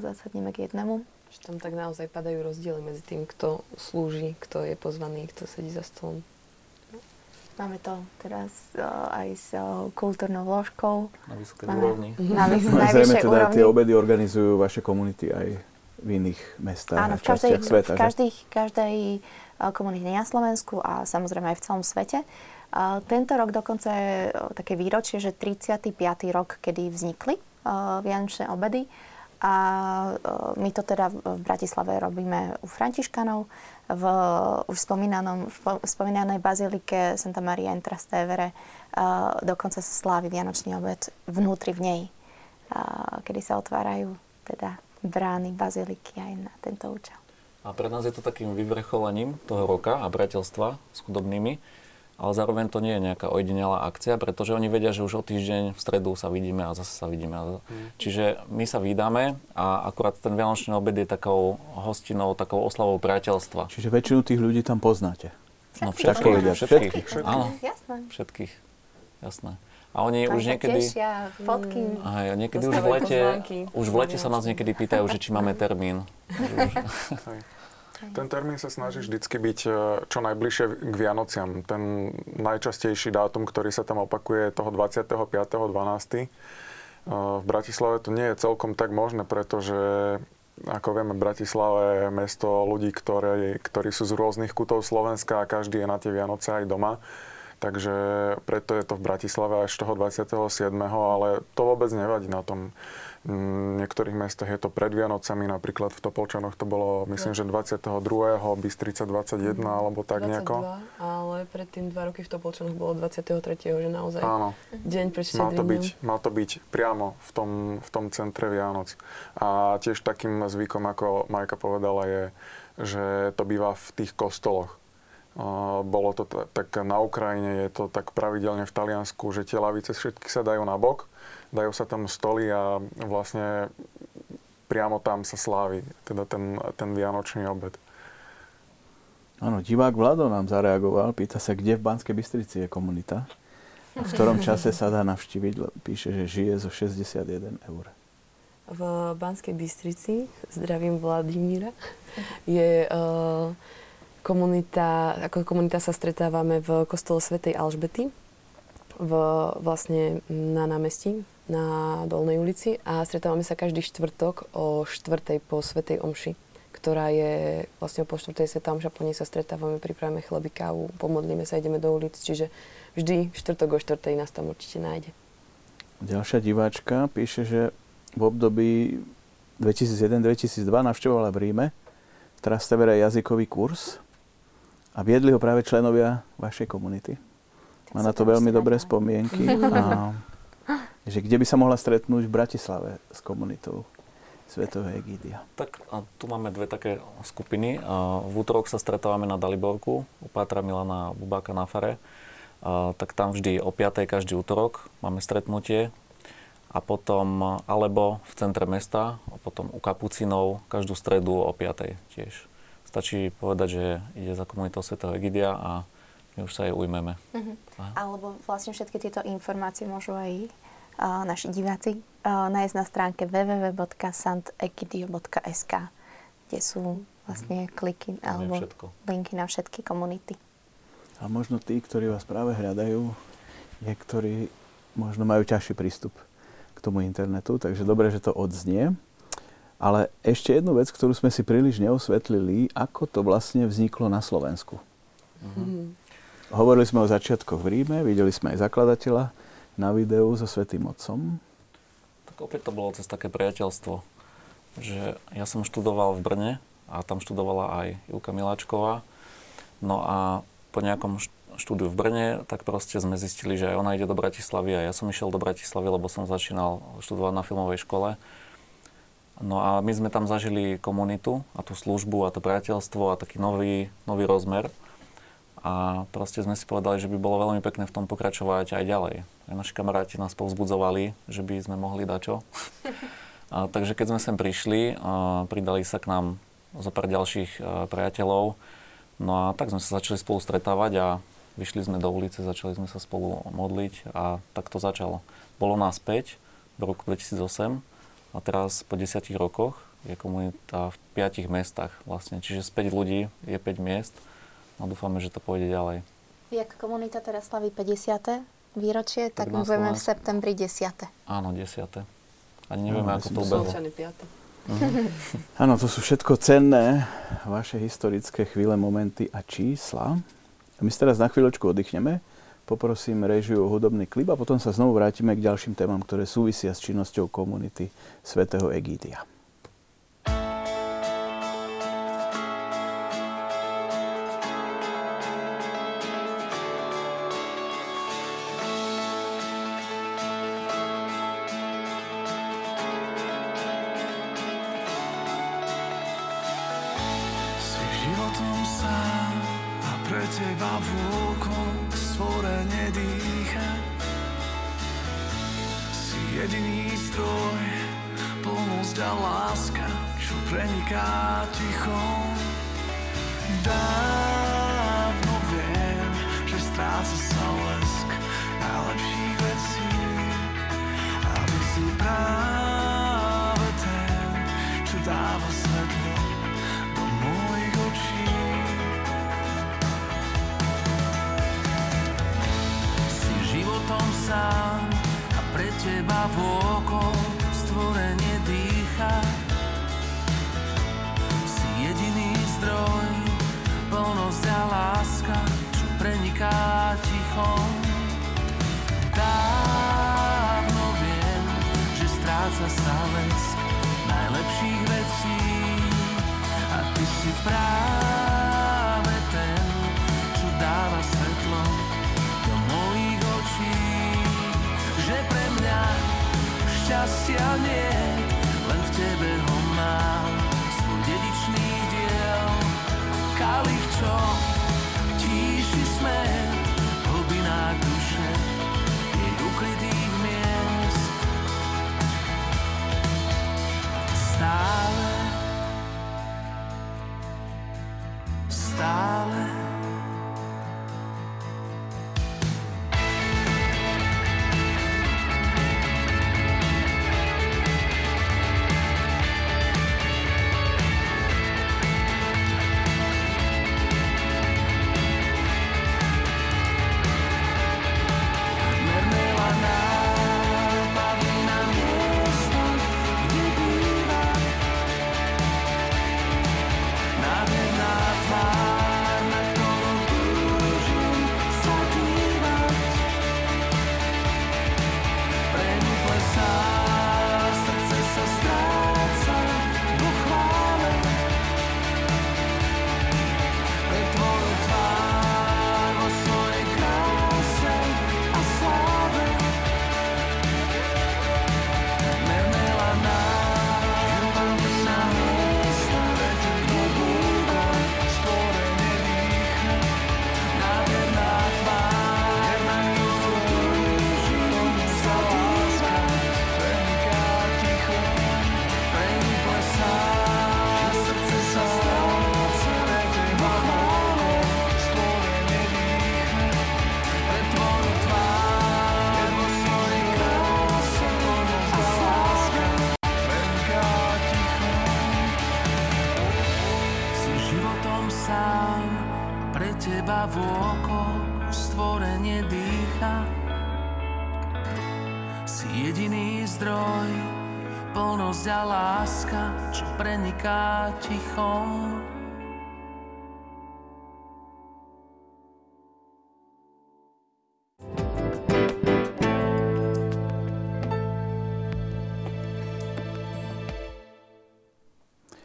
Speaker 2: zasadneme k jednému.
Speaker 5: Že tam tak naozaj padajú rozdiely medzi tým, kto slúži, kto je pozvaný, kto sedí za stolom.
Speaker 2: Máme to teraz uh, aj s uh, kultúrnou vložkou.
Speaker 3: Na vysokej úrovni.
Speaker 2: Na vys-
Speaker 1: Zrejme teda
Speaker 2: úrovni.
Speaker 1: tie obedy organizujú vaše komunity aj v iných mestách
Speaker 2: Áno,
Speaker 1: a
Speaker 2: v každej,
Speaker 1: častiach sveta.
Speaker 2: v každej, každej komunite na Slovensku a samozrejme aj v celom svete. Tento rok dokonca je uh, také výročie, že 35. rok, kedy vznikli uh, Vianočné obedy. A e, my to teda v Bratislave robíme u Františkanov v už spomínanom, v spomínanej bazilike Santa Maria in Trastevere. Dokonca sa slávi Vianočný obed vnútri v nej, kedy sa otvárajú teda brány baziliky aj na tento účel.
Speaker 3: A pre nás je to takým vyvrcholením toho roka a priateľstva s chudobnými ale zároveň to nie je nejaká ojedinelá akcia, pretože oni vedia, že už o týždeň v stredu sa vidíme a zase sa vidíme. Mm. Čiže my sa vydáme a akurát ten Vianočný obed je takou hostinou, takou oslavou priateľstva.
Speaker 1: Čiže väčšinu tých ľudí tam poznáte.
Speaker 3: No všetkých,
Speaker 1: ľudia,
Speaker 3: všetkých,
Speaker 1: všetkých.
Speaker 3: Áno,
Speaker 2: Jasné.
Speaker 3: všetkých, jasné. A oni
Speaker 2: Tam
Speaker 3: už
Speaker 2: sa
Speaker 3: niekedy...
Speaker 2: tešia, fotky.
Speaker 3: Aj, niekedy už v lete,
Speaker 5: pozvánky.
Speaker 3: už v lete sa nás niekedy pýtajú, že či máme termín.
Speaker 4: Ten termín sa snaží vždycky byť e, čo najbližšie k Vianociam. Ten najčastejší dátum, ktorý sa tam opakuje, je toho 25.12. E, v Bratislave to nie je celkom tak možné, pretože ako vieme, Bratislava je mesto ľudí, ktorí, ktorí sú z rôznych kutov Slovenska a každý je na tie Vianoce aj doma. Takže preto je to v Bratislave až toho 27. Ale to vôbec nevadí na tom. V niektorých mestách je to pred Vianocami, napríklad v Topolčanoch to bolo, myslím, že 22. Bystrica 21, mm. alebo tak 22, nejako.
Speaker 5: ale predtým dva roky v Topolčanoch bolo 23. že naozaj
Speaker 4: Áno.
Speaker 5: deň pred
Speaker 4: mal to, byť, mal to byť priamo v tom, v tom centre Vianoc. A tiež takým zvykom, ako Majka povedala, je, že to býva v tých kostoloch. Bolo to tak na Ukrajine, je to tak pravidelne v Taliansku, že tie lavice všetky sa dajú na bok dajú sa tam stoly a vlastne priamo tam sa slávi teda ten, ten vianočný obed.
Speaker 1: Áno, divák Vlado nám zareagoval, pýta sa, kde v Banskej Bystrici je komunita. A v ktorom čase sa dá navštíviť, píše, že žije zo 61 eur.
Speaker 5: V Banskej Bystrici, zdravím Vladimíra, je uh, komunita, ako komunita sa stretávame v kostole svätej Alžbety, v, vlastne na námestí, na Dolnej ulici a stretávame sa každý štvrtok o štvrtej po Svetej Omši, ktorá je vlastne po štvrtej Svetá Omša, po nej sa stretávame, pripravíme chleby, kávu, pomodlíme sa, ideme do ulic, čiže vždy štvrtok o štvrtej nás tam určite nájde.
Speaker 1: Ďalšia diváčka píše, že v období 2001-2002 navštevovala v Ríme v Trastevere jazykový kurz a viedli ho práve členovia vašej komunity. Má na to veľmi dobré spomienky a že kde by sa mohla stretnúť v Bratislave s komunitou Svetého Egídia?
Speaker 3: Tak a tu máme dve také skupiny. V útorok sa stretávame na Daliborku u Pátra Milana Bubáka na Fare. Tak tam vždy o 5. každý útorok máme stretnutie a potom alebo v centre mesta, a potom u Kapucinov každú stredu o 5. tiež. Stačí povedať, že ide za komunitou Svetého Egidia a my už sa jej ujmeme. Uh-huh.
Speaker 2: Alebo vlastne všetky tieto informácie môžu aj naši diváci nájsť na stránke www.santegidio.sk, kde sú vlastne kliky alebo linky na všetky komunity.
Speaker 1: A možno tí, ktorí vás práve hľadajú, niektorí možno majú ťažší prístup k tomu internetu, takže dobre, že to odznie. Ale ešte jednu vec, ktorú sme si príliš neosvetlili, ako to vlastne vzniklo na Slovensku. Mm-hmm. Hovorili sme o začiatkoch v Ríme, videli sme aj zakladateľa, na videu so Svetým Otcom?
Speaker 3: Tak opäť to bolo cez také priateľstvo, že ja som študoval v Brne a tam študovala aj Julka Miláčková. No a po nejakom štúdiu v Brne, tak proste sme zistili, že aj ona ide do Bratislavy a ja som išiel do Bratislavy, lebo som začínal študovať na filmovej škole. No a my sme tam zažili komunitu a tú službu a to priateľstvo a taký nový, nový rozmer. A proste sme si povedali, že by bolo veľmi pekné v tom pokračovať aj ďalej. Aj naši kamaráti nás povzbudzovali, že by sme mohli dať čo. A, takže keď sme sem prišli, a pridali sa k nám zo pár ďalších a, priateľov, no a tak sme sa začali spolu stretávať a vyšli sme do ulice, začali sme sa spolu modliť a tak to začalo. Bolo nás 5 v roku 2008 a teraz po 10 rokoch je komunita v 5 mestách vlastne. Čiže z 5 ľudí je 5 miest a dúfame, že to pôjde ďalej.
Speaker 2: Ako komunita teraz slaví 50. výročie, tak, tak my budeme v septembri 10.
Speaker 3: Áno, 10. Ani nevieme, no, ako to ubehlo.
Speaker 1: Mhm. Áno, to sú všetko cenné vaše historické chvíle, momenty a čísla. A my si teraz na chvíľočku oddychneme, poprosím režiu o hudobný klip a potom sa znovu vrátime k ďalším témam, ktoré súvisia s činnosťou komunity svätého Egídia.
Speaker 9: teba vôkol stvorenie dýcha. Si jediný zdroj, plnosť a láska, čo preniká tichom. Dávno viem, že stráca sa lesk najlepších vecí a ty si práve Si jediný zdroj, plnosť a láska, čo preniká tichom.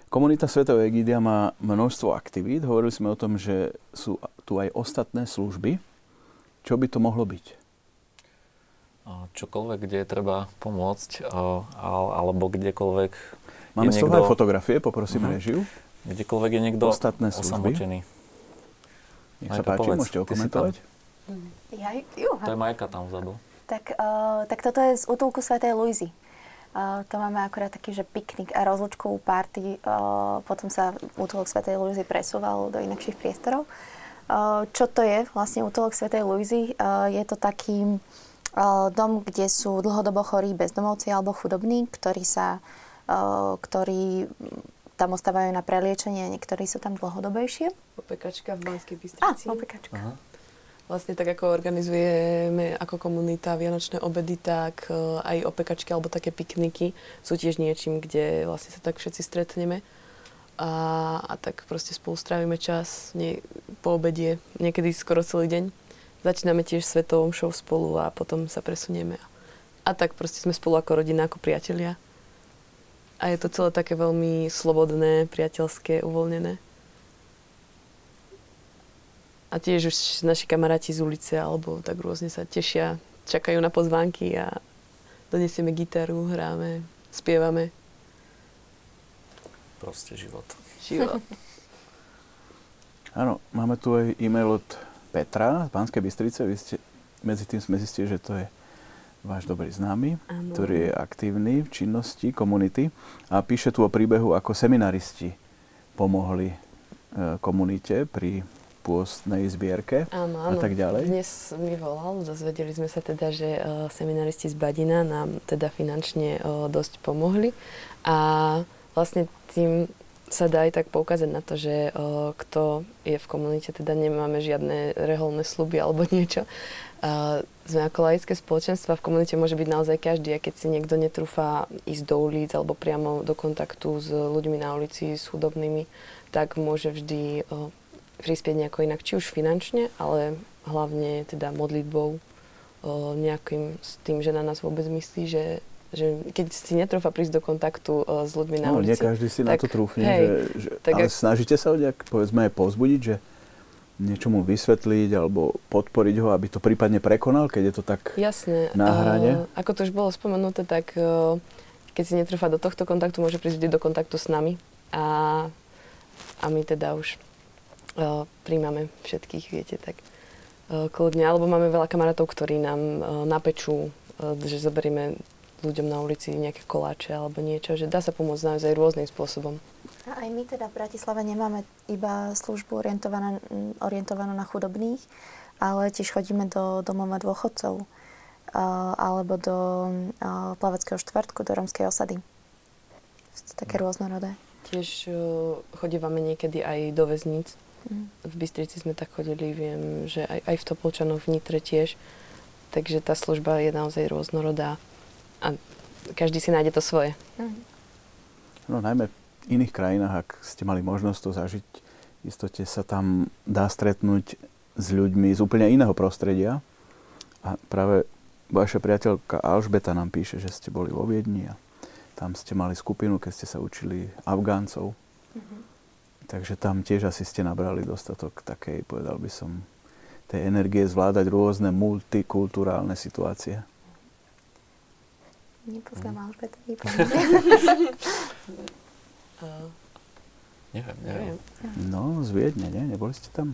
Speaker 1: Komunita Svetého Egidia má množstvo aktivít. Hovorili sme o tom, že sú tu aj ostatné služby. Čo by to mohlo byť?
Speaker 3: Čokoľvek, kde je treba pomôcť, alebo kdekoľvek
Speaker 1: Máme
Speaker 3: je
Speaker 1: z toho
Speaker 3: niekto,
Speaker 1: aj fotografie, poprosím
Speaker 3: Mhm.
Speaker 1: režiu.
Speaker 3: kdekoľvek je niekto
Speaker 1: Ostatné služby.
Speaker 3: osamotený.
Speaker 1: Nech sa páči,
Speaker 3: povedz,
Speaker 1: môžete okomentovať.
Speaker 2: Ja, juha.
Speaker 3: To je Majka tam vzadu.
Speaker 2: Tak, uh, tak toto je z útulku Svetej Luizy. Uh, to máme akorát taký, že piknik a rozlučkovú party. Uh, potom sa útulok Svetej Luizy presúval do inakších priestorov. Uh, čo to je vlastne útulok Svetej Luizy? Uh, je to taký uh, dom, kde sú dlhodobo chorí bezdomovci alebo chudobní, ktorí sa ktorí tam ostávajú na preliečenie, niektorí sú tam dlhodobejšie.
Speaker 5: Opekačka v Banskej
Speaker 2: Á,
Speaker 5: Bystrici.
Speaker 2: opekačka.
Speaker 3: Aha.
Speaker 5: Vlastne tak ako organizujeme ako komunita vianočné obedy, tak aj opekačky alebo také pikniky sú tiež niečím, kde vlastne sa tak všetci stretneme. A, a tak proste spolu strávime čas nie, po obede, niekedy skoro celý deň. Začíname tiež svetovom show spolu a potom sa presunieme. A tak proste sme spolu ako rodina, ako priatelia. A je to celé také veľmi slobodné, priateľské, uvoľnené. A tiež už naši kamaráti z ulice alebo tak rôzne sa tešia, čakajú na pozvánky a donesieme gitaru, hráme, spievame.
Speaker 3: Proste život.
Speaker 5: Život.
Speaker 1: Áno, máme tu aj e-mail od Petra z Banskej Bystrice. Vy ste, medzi tým sme zistili, že to je váš dobrý známy,
Speaker 5: Áno.
Speaker 1: ktorý je aktívny v činnosti komunity a píše tu o príbehu, ako seminaristi pomohli e, komunite pri pôstnej zbierke
Speaker 5: Áno,
Speaker 1: a
Speaker 5: áno.
Speaker 1: tak ďalej.
Speaker 5: Dnes mi volal, dozvedeli sme sa teda, že uh, seminaristi z Badina nám teda finančne uh, dosť pomohli a vlastne tým sa dá aj tak poukázať na to, že uh, kto je v komunite, teda nemáme žiadne reholné sluby alebo niečo. Uh, sme ako laické spoločenstva, v komunite môže byť naozaj každý a keď si niekto netrúfa ísť do ulic alebo priamo do kontaktu s ľuďmi na ulici, s chudobnými, tak môže vždy uh, prispieť nejako inak, či už finančne, ale hlavne teda modlitbou, o, nejakým s tým, že na nás vôbec myslí, že že keď si netrúfa prísť do kontaktu uh, s ľuďmi na
Speaker 1: no,
Speaker 5: ulici.
Speaker 1: nie každý si tak, na to trúfne,
Speaker 5: hej,
Speaker 1: že, že,
Speaker 5: tak
Speaker 1: ale
Speaker 5: ak...
Speaker 1: snažíte sa ho nejak, povedzme, aj povzbudiť, že niečo mu vysvetliť alebo podporiť ho, aby to prípadne prekonal, keď je to tak
Speaker 5: Jasné.
Speaker 1: na hrane?
Speaker 5: Uh, ako to už bolo spomenuté, tak uh, keď si netrúfa do tohto kontaktu, môže prísť do kontaktu s nami. A, a my teda už uh, príjmame všetkých, viete, tak uh, kľudne. Alebo máme veľa kamarátov, ktorí nám uh, napečú, uh, že zoberieme ľuďom na ulici nejaké koláče alebo niečo, že dá sa pomôcť naozaj rôznym spôsobom.
Speaker 2: A aj my teda v Bratislave nemáme iba službu orientovanú, orientovanú na chudobných, ale tiež chodíme do domova dôchodcov alebo do plaveckého štvrtku, do romskej osady. Sú to také rôznorodé.
Speaker 5: Tiež chodívame niekedy aj do väzníc. Mm. V Bystrici sme tak chodili, viem, že aj, aj v Topolčanoch, v Nitre tiež. Takže tá služba je naozaj rôznorodá a každý si nájde to svoje.
Speaker 1: No najmä v iných krajinách, ak ste mali možnosť to zažiť, istote sa tam dá stretnúť s ľuďmi z úplne iného prostredia. A práve vaša priateľka Alžbeta nám píše, že ste boli vo Viedni a tam ste mali skupinu, keď ste sa učili Afgáncov. Mm-hmm. Takže tam tiež asi ste nabrali dostatok takej, povedal by som, tej energie zvládať rôzne multikulturálne situácie.
Speaker 2: Nepoznám mm. Alžbeta,
Speaker 3: uh, neviem, neviem.
Speaker 1: No, z Viedne, nie? Neboli ste tam?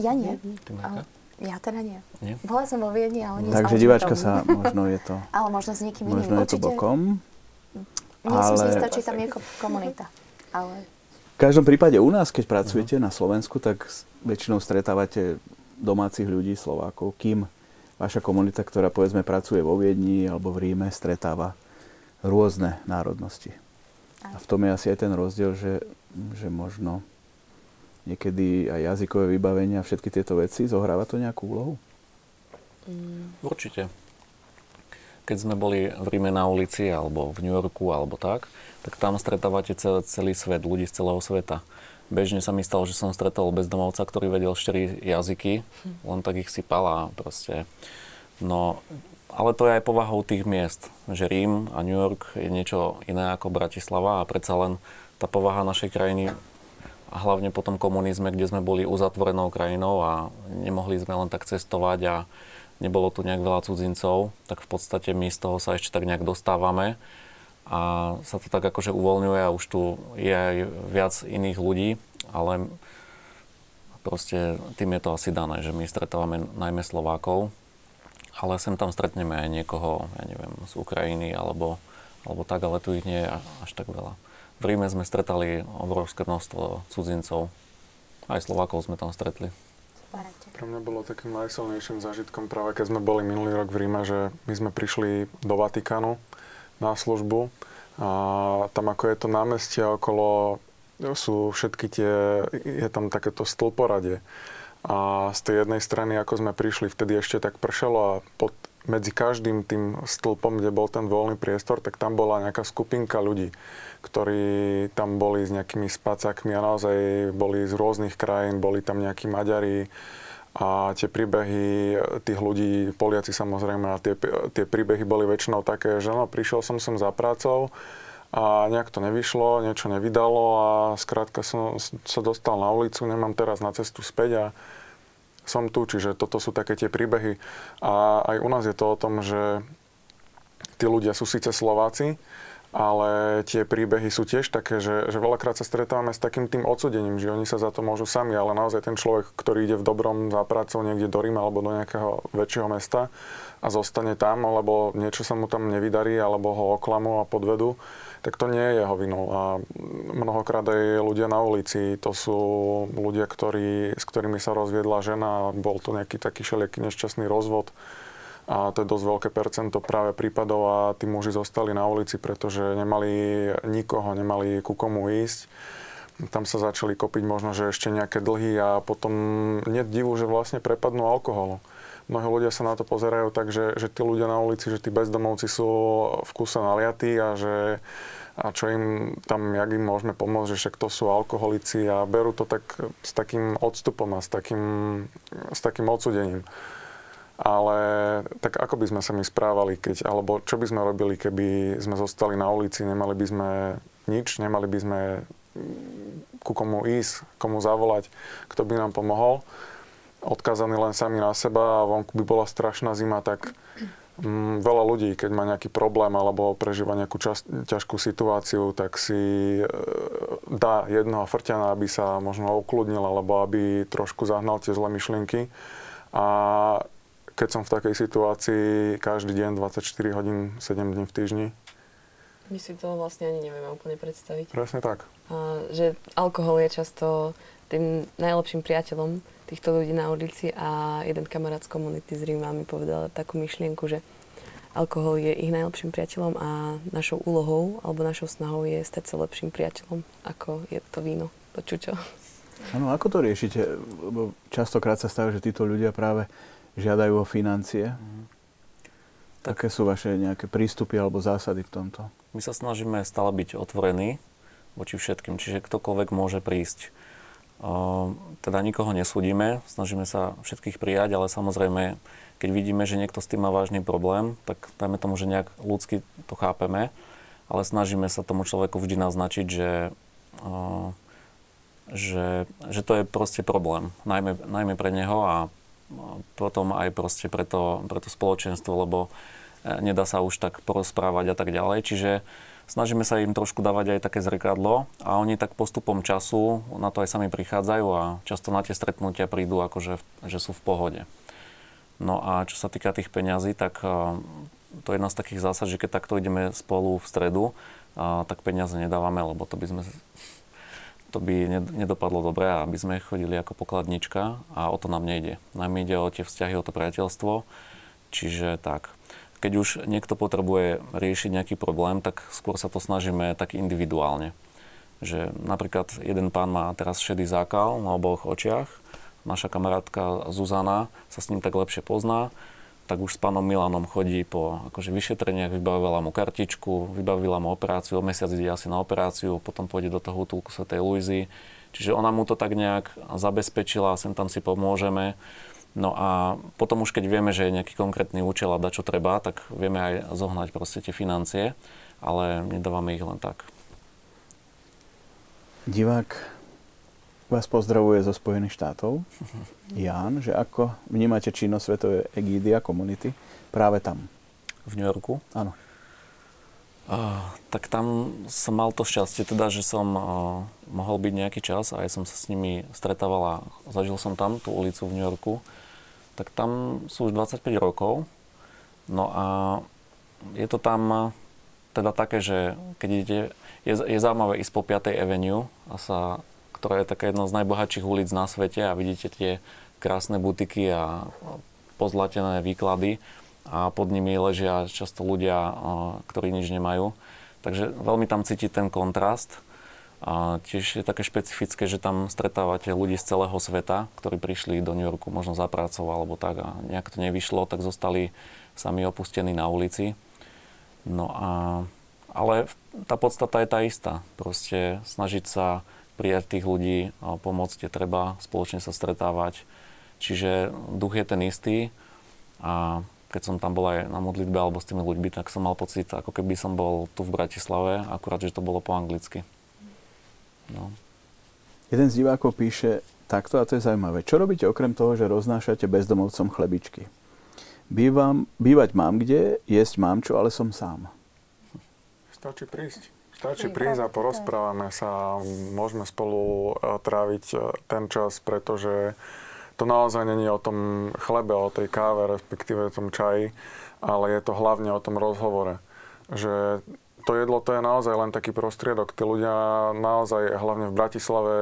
Speaker 2: Ja nie.
Speaker 3: Ale,
Speaker 2: ja teda nie.
Speaker 3: nie.
Speaker 2: Bola som vo Viedni, ale nie
Speaker 1: Takže diváčka sa, možno je to...
Speaker 2: ale možno s niekým iným.
Speaker 1: Možno je to bokom.
Speaker 2: Nie ale... som si istá, či tam je komunita. Ale...
Speaker 1: V každom prípade u nás, keď pracujete uh-huh. na Slovensku, tak väčšinou stretávate domácich ľudí, Slovákov, kým vaša komunita, ktorá povedzme pracuje vo Viedni alebo v Ríme, stretáva rôzne národnosti. A v tom je asi aj ten rozdiel, že, že možno niekedy aj jazykové vybavenie a všetky tieto veci, zohráva to nejakú úlohu?
Speaker 3: Mm. Určite. Keď sme boli v Ríme na ulici, alebo v New Yorku, alebo tak, tak tam stretávate celý, celý svet, ľudí z celého sveta. Bežne sa mi stalo, že som stretol bezdomovca, ktorý vedel 4 jazyky, len tak ich sypal a proste... No, ale to je aj povahou tých miest, že Rím a New York je niečo iné ako Bratislava a predsa len tá povaha našej krajiny a hlavne po tom komunizme, kde sme boli uzatvorenou krajinou a nemohli sme len tak cestovať a nebolo tu nejak veľa cudzincov, tak v podstate my z toho sa ešte tak nejak dostávame a sa to tak akože uvoľňuje a už tu je aj viac iných ľudí, ale proste tým je to asi dané, že my stretávame najmä Slovákov, ale sem tam stretneme aj niekoho, ja neviem, z Ukrajiny alebo, alebo tak, ale tu ich nie je až tak veľa. V Ríme sme stretali obrovské množstvo cudzincov, aj Slovákov sme tam stretli.
Speaker 4: Pre mňa bolo takým najsilnejším zážitkom práve keď sme boli minulý rok v Ríme, že my sme prišli do Vatikánu na službu. A tam ako je to námestie okolo sú všetky tie, je tam takéto stĺporadie. A z tej jednej strany, ako sme prišli, vtedy ešte tak pršalo a pod, medzi každým tým stĺpom, kde bol ten voľný priestor, tak tam bola nejaká skupinka ľudí, ktorí tam boli s nejakými spacakmi a naozaj boli z rôznych krajín, boli tam nejakí Maďari, a tie príbehy tých ľudí, Poliaci samozrejme, a tie, tie príbehy boli väčšinou také, že no, prišiel som sem za prácou a nejak to nevyšlo, niečo nevydalo a skrátka som sa dostal na ulicu, nemám teraz na cestu späť a som tu, čiže toto sú také tie príbehy. A aj u nás je to o tom, že tí ľudia sú síce Slováci, ale tie príbehy sú tiež také, že, že veľakrát sa stretávame s takým tým odsudením, že oni sa za to môžu sami, ale naozaj ten človek, ktorý ide v dobrom za prácou niekde do Ríma alebo do nejakého väčšieho mesta a zostane tam, alebo niečo sa mu tam nevydarí, alebo ho oklamú a podvedú, tak to nie je jeho vinou. A mnohokrát aj ľudia na ulici, to sú ľudia, ktorí, s ktorými sa rozviedla žena, bol to nejaký taký všelijaký nešťastný rozvod, a to je dosť veľké percento práve prípadov a tí muži zostali na ulici, pretože nemali nikoho, nemali ku komu ísť. Tam sa začali kopiť možno, že ešte nejaké dlhy a potom nie divu, že vlastne prepadnú alkoholu. Mnohí ľudia sa na to pozerajú tak, že, že tí ľudia na ulici, že tí bezdomovci sú v kuse naliatí a že a čo im tam, jak im môžeme pomôcť, že však to sú alkoholici a berú to tak s takým odstupom a s takým, s takým odsudením. Ale tak ako by sme sa my správali, keď, alebo čo by sme robili, keby sme zostali na ulici, nemali by sme nič, nemali by sme ku komu ísť, komu zavolať, kto by nám pomohol. Odkázaní len sami na seba a vonku by bola strašná zima, tak mm, veľa ľudí, keď má nejaký problém alebo prežíva nejakú čas, ťažkú situáciu, tak si e, dá jednoho frťana, aby sa možno ukludnil alebo aby trošku zahnal tie zlé myšlienky. A keď som v takej situácii každý deň 24 hodín, 7 dní v týždni.
Speaker 5: My si to vlastne ani nevieme úplne predstaviť.
Speaker 4: Presne tak.
Speaker 5: A, že alkohol je často tým najlepším priateľom týchto ľudí na ulici a jeden kamarát z komunity z Ríma mi povedal takú myšlienku, že alkohol je ich najlepším priateľom a našou úlohou alebo našou snahou je stať sa lepším priateľom, ako je to víno, to čučo.
Speaker 1: Áno, ako to riešite? Lebo častokrát sa stáva, že títo ľudia práve žiadajú o financie. Mm. Aké sú vaše nejaké prístupy alebo zásady v tomto?
Speaker 3: My sa snažíme stále byť otvorení voči všetkým, čiže ktokoľvek môže prísť. Teda nikoho nesúdime, snažíme sa všetkých prijať, ale samozrejme, keď vidíme, že niekto s tým má vážny problém, tak dajme tomu, že nejak ľudsky to chápeme, ale snažíme sa tomu človeku vždy naznačiť, že, že, že to je proste problém, najmä, najmä pre neho a potom aj proste pre to, pre to spoločenstvo, lebo e, nedá sa už tak porozprávať a tak ďalej. Čiže snažíme sa im trošku dávať aj také zrkadlo a oni tak postupom času na to aj sami prichádzajú a často na tie stretnutia prídu akože, že sú v pohode. No a čo sa týka tých peňazí, tak e, to je jedna z takých zásad, že keď takto ideme spolu v stredu, tak peniaze nedávame, lebo to by sme to by nedopadlo dobre, aby sme chodili ako pokladnička a o to nám nejde. Nám ide o tie vzťahy, o to priateľstvo, čiže tak. Keď už niekto potrebuje riešiť nejaký problém, tak skôr sa to snažíme tak individuálne. Že napríklad jeden pán má teraz šedý zákal na oboch očiach, naša kamarátka Zuzana sa s ním tak lepšie pozná, tak už s pánom Milanom chodí po akože vyšetreniach, vybavila mu kartičku, vybavila mu operáciu, o mesiac ide asi na operáciu, potom pôjde do toho útulku Sv. Luizy. Čiže ona mu to tak nejak zabezpečila, sem tam si pomôžeme. No a potom už keď vieme, že je nejaký konkrétny účel a čo treba, tak vieme aj zohnať proste tie financie, ale nedávame ich len tak.
Speaker 1: Divák vás pozdravuje zo Spojených štátov. Jan, že ako vnímate činnosť Svetovej egídy a komunity práve tam?
Speaker 3: V New Yorku?
Speaker 1: Áno.
Speaker 3: Uh, tak tam som mal to šťastie, teda, že som uh, mohol byť nejaký čas a ja som sa s nimi stretával a zažil som tam tú ulicu v New Yorku. Tak tam sú už 25 rokov. No a je to tam teda také, že keď idete, je, je zaujímavé ísť po 5. Avenue a sa ktorá je taká jedna z najbohatších ulic na svete a vidíte tie krásne butiky a pozlatené výklady a pod nimi ležia často ľudia, ktorí nič nemajú. Takže veľmi tam cíti ten kontrast. A tiež je také špecifické, že tam stretávate ľudí z celého sveta, ktorí prišli do New Yorku možno za prácou alebo tak a nejak to nevyšlo, tak zostali sami opustení na ulici. No a, ale tá podstata je tá istá. Proste snažiť sa prijať tých ľudí, pomôcť je treba, spoločne sa stretávať. Čiže duch je ten istý a keď som tam bol aj na modlitbe alebo s tými ľuďmi, tak som mal pocit, ako keby som bol tu v Bratislave, akurát, že to bolo po anglicky. No.
Speaker 1: Jeden z divákov píše takto, a to je zaujímavé. Čo robíte okrem toho, že roznášate bezdomovcom chlebičky? Bývam, bývať mám kde, jesť mám čo, ale som sám.
Speaker 4: Stačí prísť. Stačí prísť a porozprávame sa, môžeme spolu e, tráviť e, ten čas, pretože to naozaj není o tom chlebe, o tej káve, respektíve o tom čaji, ale je to hlavne o tom rozhovore. Že to jedlo to je naozaj len taký prostriedok. Tí ľudia naozaj, hlavne v Bratislave,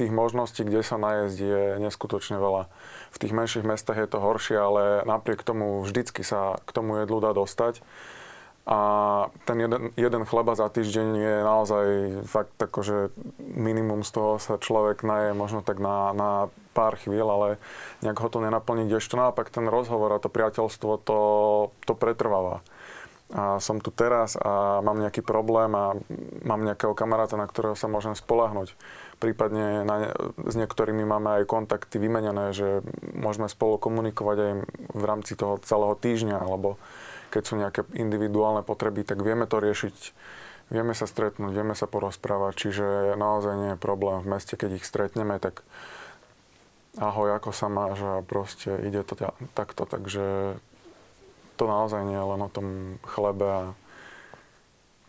Speaker 4: tých možností, kde sa najesť, je neskutočne veľa. V tých menších mestách je to horšie, ale napriek tomu vždycky sa k tomu jedlu dá dostať a ten jeden, jeden chleba za týždeň je naozaj fakt akože minimum z toho sa človek naje možno tak na, na pár chvíľ, ale nejak ho to nenaplní, kdežto naopak ten rozhovor a to priateľstvo to, to pretrváva. a som tu teraz a mám nejaký problém a mám nejakého kamaráta, na ktorého sa môžem spolahnuť. Prípadne na, s niektorými máme aj kontakty vymenené, že môžeme spolu komunikovať aj v rámci toho celého týždňa, alebo keď sú nejaké individuálne potreby, tak vieme to riešiť. Vieme sa stretnúť, vieme sa porozprávať, čiže naozaj nie je problém v meste, keď ich stretneme, tak ahoj, ako sa máš a proste ide to takto, takže to naozaj nie je len o tom chlebe a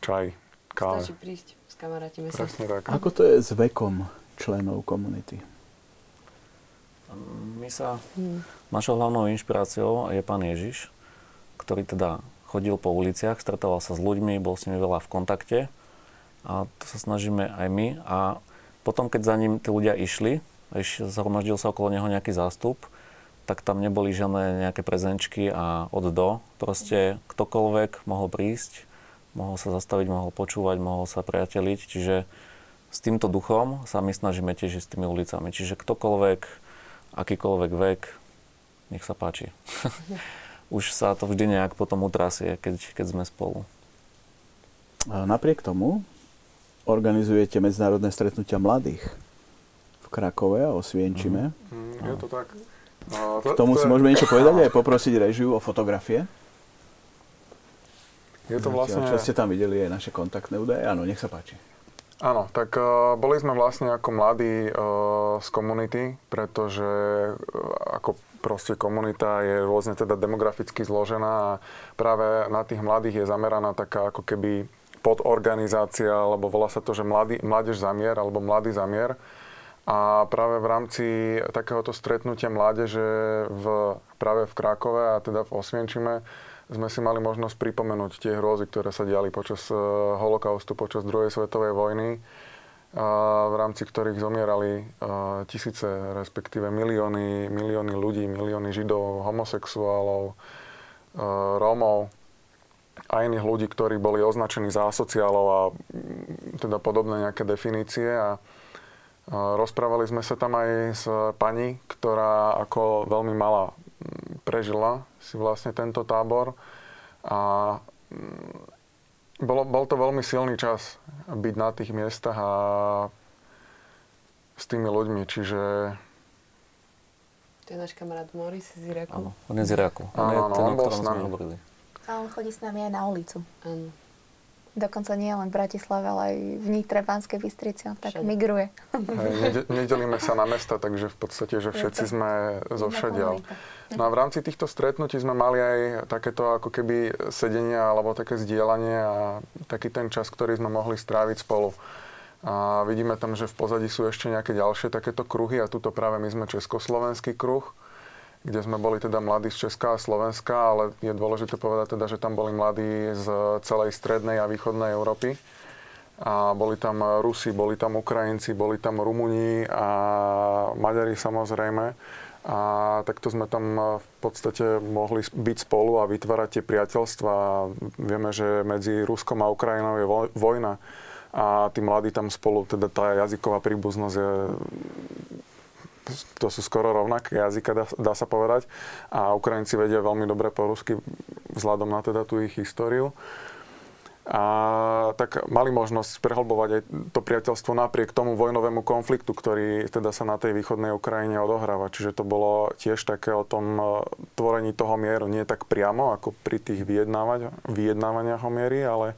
Speaker 4: čaj, káve.
Speaker 5: Stačí prísť, skamarátime
Speaker 4: sa. Presne tak.
Speaker 1: Ako to je s vekom členov komunity?
Speaker 3: My sa, hmm. našou hlavnou inšpiráciou je pán Ježiš, ktorý teda chodil po uliciach, stretával sa s ľuďmi, bol s nimi veľa v kontakte a to sa snažíme aj my a potom, keď za ním tí ľudia išli, zhromaždil sa okolo neho nejaký zástup, tak tam neboli žiadne nejaké prezenčky a od do. Proste ktokoľvek mohol prísť, mohol sa zastaviť, mohol počúvať, mohol sa priateliť. Čiže s týmto duchom sa my snažíme tiež s tými ulicami. Čiže ktokoľvek, akýkoľvek vek, nech sa páči. Už sa to vždy nejak potom utrasie, keď, keď sme spolu.
Speaker 1: A napriek tomu organizujete medzinárodné stretnutia mladých v Krakove a Osvienčime.
Speaker 4: Mm, je to tak.
Speaker 1: No, to, K tomu to si je... môžeme niečo povedať aj poprosiť režiu o fotografie.
Speaker 4: Je to vlastne...
Speaker 1: Čo ste tam videli aj naše kontaktné údaje? Áno, nech sa páči.
Speaker 4: Áno, tak uh, boli sme vlastne ako mladí uh, z komunity, pretože uh, ako proste komunita je rôzne teda demograficky zložená a práve na tých mladých je zameraná taká ako keby podorganizácia, alebo volá sa to, že mladý, mládež zamier, alebo mladý zamier. A práve v rámci takéhoto stretnutia mládeže v, práve v Krakove a teda v Osvienčime sme si mali možnosť pripomenúť tie hrôzy, ktoré sa diali počas uh, holokaustu, počas druhej svetovej vojny, v rámci ktorých zomierali tisíce, respektíve milióny, milióny ľudí, milióny židov, homosexuálov, Rómov a iných ľudí, ktorí boli označení za asociálov a teda podobné nejaké definície. A Rozprávali sme sa tam aj s pani, ktorá ako veľmi malá prežila si vlastne tento tábor a bolo, bol to veľmi silný čas byť na tých miestach a s tými ľuďmi, čiže...
Speaker 5: To je náš kamarát Moris z Iraku.
Speaker 3: Áno, on je z Iraku.
Speaker 4: On áno, je ten, on bol s nami.
Speaker 2: A on chodí s nami aj na ulicu. Áno. Dokonca nie len v Bratislave, ale aj v Nitre, Banskej Bystrici, tak Všade. migruje.
Speaker 4: Hej, nedelíme sa na mesta, takže v podstate, že všetci sme zo všadiaľ. No a v rámci týchto stretnutí sme mali aj takéto ako keby sedenia alebo také zdieľanie a taký ten čas, ktorý sme mohli stráviť spolu. A vidíme tam, že v pozadí sú ešte nejaké ďalšie takéto kruhy a tuto práve my sme československý kruh kde sme boli teda mladí z Česka a Slovenska, ale je dôležité povedať teda, že tam boli mladí z celej strednej a východnej Európy. A boli tam Rusi, boli tam Ukrajinci, boli tam Rumuni a Maďari samozrejme. A takto sme tam v podstate mohli byť spolu a vytvárať tie priateľstva. Vieme, že medzi Ruskom a Ukrajinou je vojna a tí mladí tam spolu, teda tá jazyková príbuznosť je to sú skoro rovnaké jazyka, dá, dá sa povedať. A Ukrajinci vedia veľmi dobre po rusky vzhľadom na teda tú ich históriu. A tak mali možnosť prehlbovať aj to priateľstvo napriek tomu vojnovému konfliktu, ktorý teda sa na tej východnej Ukrajine odohráva. Čiže to bolo tiež také o tom e, tvorení toho mieru. Nie tak priamo, ako pri tých vyjednávaniach o miery, ale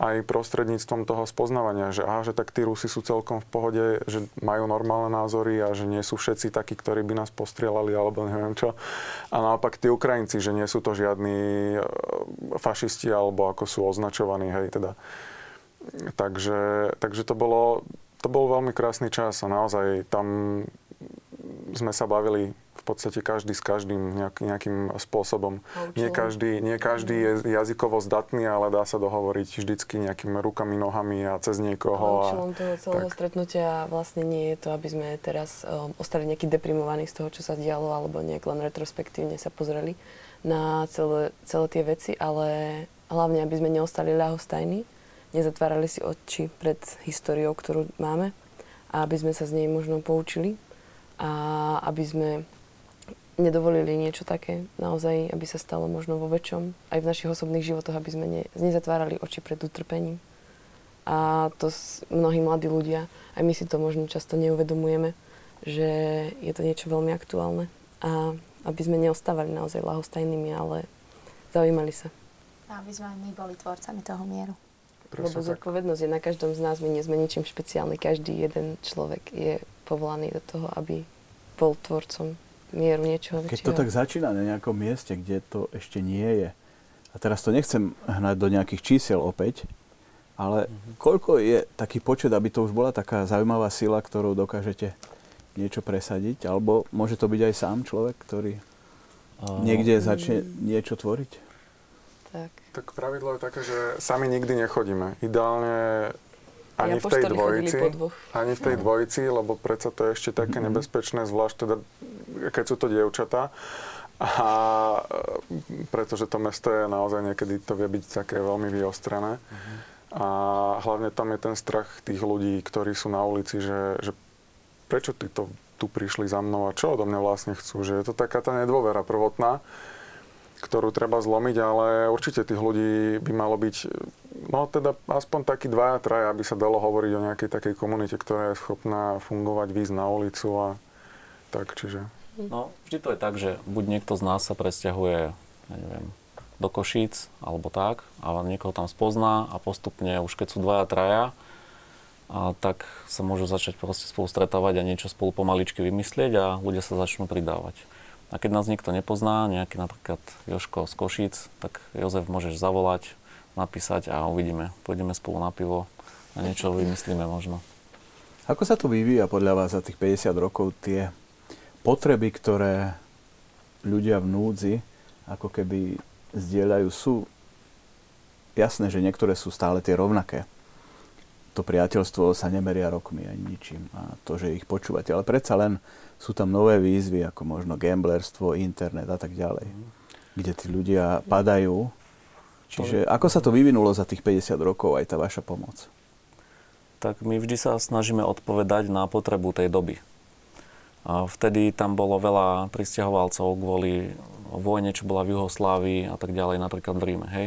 Speaker 4: aj prostredníctvom toho spoznávania, že aha, že tak tí Rusi sú celkom v pohode, že majú normálne názory a že nie sú všetci takí, ktorí by nás postrielali alebo neviem čo. A naopak tí Ukrajinci, že nie sú to žiadni e, fašisti alebo ako sú označovaní, hej, teda. Takže, takže to bolo, to bol veľmi krásny čas a naozaj tam sme sa bavili podstate každý s každým nejak, nejakým spôsobom. Nie každý, nie každý je jazykovo zdatný, ale dá sa dohovoriť vždycky nejakými rukami, nohami a cez niekoho.
Speaker 5: Účelom toho celého tak. stretnutia vlastne nie je to, aby sme teraz um, ostali nejaký deprimovaní z toho, čo sa dialo, alebo nejak len retrospektívne sa pozreli na celé, celé tie veci, ale hlavne, aby sme neostali ľahostajní, nezatvárali si oči pred históriou, ktorú máme a aby sme sa z nej možno poučili a aby sme nedovolili niečo také naozaj, aby sa stalo možno vo väčšom, aj v našich osobných životoch, aby sme ne, nezatvárali oči pred utrpením. A to s, mnohí mladí ľudia, aj my si to možno často neuvedomujeme, že je to niečo veľmi aktuálne. A aby sme neostávali naozaj lahostajnými, ale zaujímali sa.
Speaker 2: A aby sme my boli tvorcami toho mieru.
Speaker 5: Lebo zodpovednosť je na každom z nás, my nie sme ničím špeciálny. Každý jeden človek je povolaný do toho, aby bol tvorcom mieru niečoho
Speaker 1: Keď to tak začína na nejakom mieste, kde to ešte nie je, a teraz to nechcem hnať do nejakých čísel opäť, ale mm-hmm. koľko je taký počet, aby to už bola taká zaujímavá sila, ktorou dokážete niečo presadiť? Alebo môže to byť aj sám človek, ktorý niekde začne niečo tvoriť?
Speaker 5: Tak.
Speaker 4: Tak pravidlo je také, že sami nikdy nechodíme. Ideálne ani v tej dvojici, ani v tej dvojici, lebo predsa to je ešte také mm-hmm. nebezpečné, zvlášť teda, keď sú to dievčatá. A pretože to mesto je naozaj niekedy to vie byť také veľmi vyostrené. Mm-hmm. A hlavne tam je ten strach tých ľudí, ktorí sú na ulici, že, že prečo tí to tu prišli za mnou a čo odo mňa vlastne chcú. Že je to taká tá nedôvera prvotná, ktorú treba zlomiť, ale určite tých ľudí by malo byť No teda aspoň takí dvaja, traja, aby sa dalo hovoriť o nejakej takej komunite, ktorá je schopná fungovať, výjsť na ulicu a tak, čiže...
Speaker 3: No, vždy to je tak, že buď niekto z nás sa presťahuje, ja neviem, do Košíc, alebo tak, a niekoho tam spozná a postupne, už keď sú dvaja, traja, a tak sa môžu začať proste spolu stretávať a niečo spolu pomaličky vymyslieť a ľudia sa začnú pridávať. A keď nás niekto nepozná, nejaký napríklad Joško z Košíc, tak Jozef môžeš zavolať, napísať a uvidíme. Pôjdeme spolu na pivo a niečo vymyslíme možno.
Speaker 1: Ako sa to vyvíja podľa vás za tých 50 rokov tie potreby, ktoré ľudia v núdzi ako keby zdieľajú, sú jasné, že niektoré sú stále tie rovnaké. To priateľstvo sa nemeria rokmi ani ničím a to, že ich počúvate. Ale predsa len sú tam nové výzvy, ako možno gamblerstvo, internet a tak ďalej, kde tí ľudia padajú Čiže ako sa to vyvinulo za tých 50 rokov aj tá vaša pomoc?
Speaker 3: Tak my vždy sa snažíme odpovedať na potrebu tej doby. A vtedy tam bolo veľa pristahovalcov kvôli vojne, čo bola v Juhoslávii a tak ďalej, napríklad v Ríme. Hej.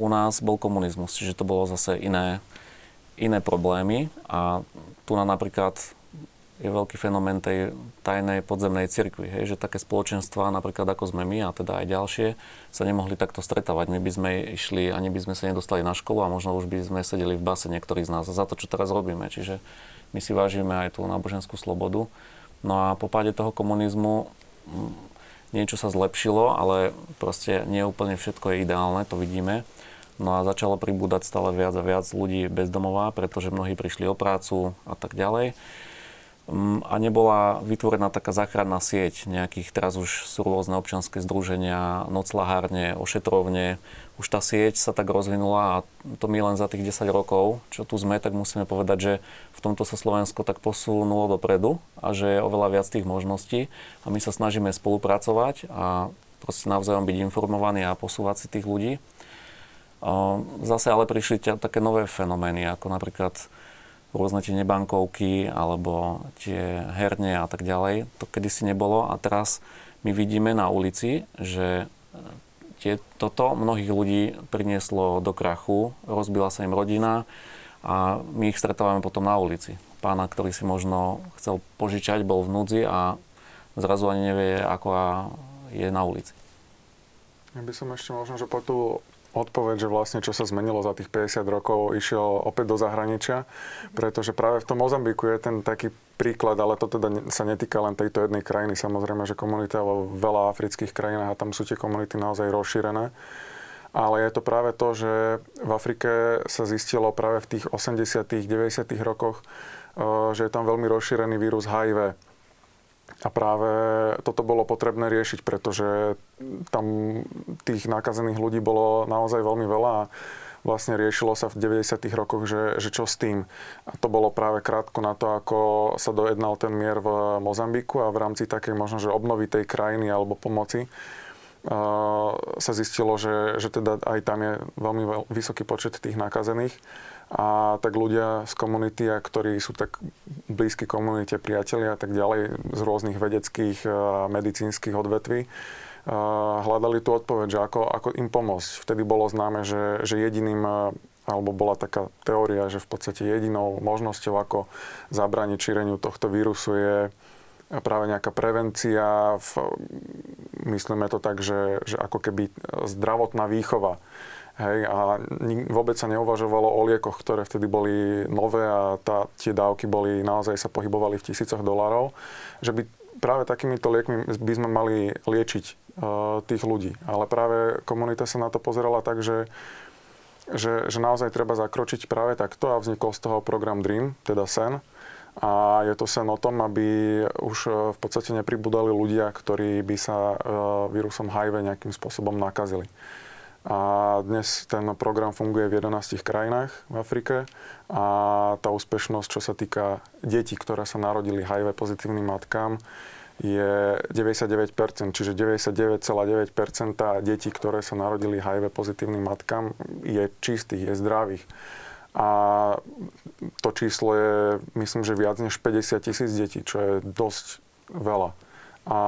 Speaker 3: U nás bol komunizmus, čiže to bolo zase iné, iné problémy a tu na napríklad je veľký fenomén tej tajnej podzemnej cirkvi, hej, že také spoločenstva, napríklad ako sme my a teda aj ďalšie, sa nemohli takto stretávať. My by sme išli, ani by sme sa nedostali na školu a možno už by sme sedeli v base niektorí z nás za to, čo teraz robíme. Čiže my si vážime aj tú náboženskú slobodu. No a po páde toho komunizmu niečo sa zlepšilo, ale proste nie úplne všetko je ideálne, to vidíme. No a začalo pribúdať stále viac a viac ľudí bezdomová, pretože mnohí prišli o prácu a tak ďalej. Mm, a nebola vytvorená taká záchranná sieť nejakých, teraz už sú rôzne občianske združenia, noclahárne, ošetrovne. Už tá sieť sa tak rozvinula a to my len za tých 10 rokov, čo tu sme, tak musíme povedať, že v tomto sa Slovensko tak posunulo dopredu a že je oveľa viac tých možností a my sa snažíme spolupracovať a proste navzájom byť informovaní a posúvať si tých ľudí. Zase ale prišli také nové fenomény, ako napríklad rôzne tie nebankovky alebo tie herne a tak ďalej. To kedysi nebolo a teraz my vidíme na ulici, že e, tie, toto mnohých ľudí prinieslo do krachu, rozbila sa im rodina a my ich stretávame potom na ulici. Pána, ktorý si možno chcel požičať, bol v núdzi a zrazu ani nevie, ako je na ulici.
Speaker 4: Ja by som ešte možno, že po tú odpoveď, že vlastne čo sa zmenilo za tých 50 rokov, išiel opäť do zahraničia, pretože práve v tom Mozambiku je ten taký príklad, ale to teda sa netýka len tejto jednej krajiny. Samozrejme, že komunita vo veľa afrických krajinách a tam sú tie komunity naozaj rozšírené. Ale je to práve to, že v Afrike sa zistilo práve v tých 80 90 rokoch, eh, že je tam veľmi rozšírený vírus HIV. A práve toto bolo potrebné riešiť, pretože tam tých nakazených ľudí bolo naozaj veľmi veľa a vlastne riešilo sa v 90. rokoch, že, že čo s tým. A to bolo práve krátko na to, ako sa dojednal ten mier v Mozambiku a v rámci takej možno, že obnovy tej krajiny alebo pomoci sa zistilo, že, že teda aj tam je veľmi veľ, vysoký počet tých nakazených. A tak ľudia z komunity, ktorí sú tak blízki komunite, priatelia a tak ďalej z rôznych vedeckých a medicínskych odvetví, hľadali tú odpoveď, že ako, ako im pomôcť. Vtedy bolo známe, že, že jediným alebo bola taká teória, že v podstate jedinou možnosťou, ako zabrániť šíreniu tohto vírusu je práve nejaká prevencia, v, myslíme to tak, že, že ako keby zdravotná výchova. Hej, a vôbec sa neuvažovalo o liekoch, ktoré vtedy boli nové a tá, tie dávky boli, naozaj sa pohybovali v tisícoch dolárov, že by práve takýmito liekmi by sme mali liečiť uh, tých ľudí. Ale práve komunita sa na to pozerala tak, že, že, že naozaj treba zakročiť práve takto a vznikol z toho program DREAM, teda SEN, a je to sen o tom, aby už e, v podstate nepribudali ľudia, ktorí by sa e, vírusom HIV nejakým spôsobom nakazili. A dnes ten program funguje v 11 krajinách v Afrike a tá úspešnosť, čo sa týka detí, ktoré sa narodili HIV pozitívnym matkám, je 99%, čiže 99,9% detí, ktoré sa narodili HIV pozitívnym matkám, je čistých, je zdravých. A to číslo je, myslím, že viac než 50 tisíc detí, čo je dosť veľa. A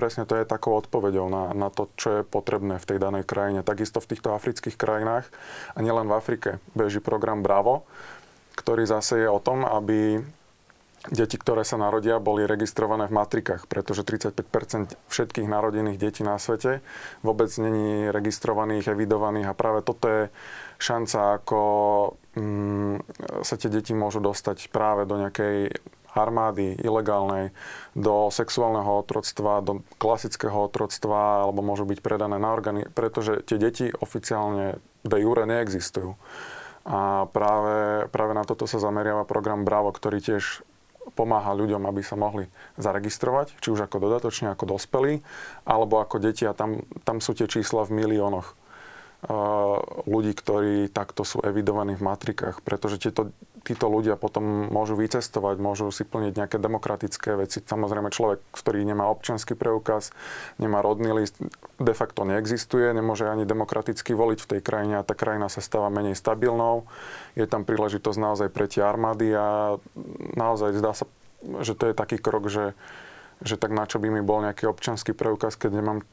Speaker 4: presne to je takou odpoveďou na, na to, čo je potrebné v tej danej krajine. Takisto v týchto afrických krajinách, a nielen v Afrike, beží program Bravo, ktorý zase je o tom, aby deti, ktoré sa narodia, boli registrované v matrikách, pretože 35% všetkých narodených detí na svete vôbec není registrovaných, evidovaných a práve toto je šanca, ako mm, sa tie deti môžu dostať práve do nejakej armády ilegálnej, do sexuálneho otroctva, do klasického otroctva, alebo môžu byť predané na orgány, pretože tie deti oficiálne de jure neexistujú. A práve, práve na toto sa zameriava program Bravo, ktorý tiež pomáha ľuďom, aby sa mohli zaregistrovať, či už ako dodatočne, ako dospelí, alebo ako deti a tam, tam sú tie čísla v miliónoch ľudí, ktorí takto sú evidovaní v matrikách, pretože tieto, títo ľudia potom môžu vycestovať, môžu si plniť nejaké demokratické veci. Samozrejme človek, ktorý nemá občanský preukaz, nemá rodný list, de facto neexistuje, nemôže ani demokraticky voliť v tej krajine a tá krajina sa stáva menej stabilnou. Je tam príležitosť naozaj pre tie armády a naozaj zdá sa, že to je taký krok, že že tak na čo by mi bol nejaký občanský preukaz, keď nemám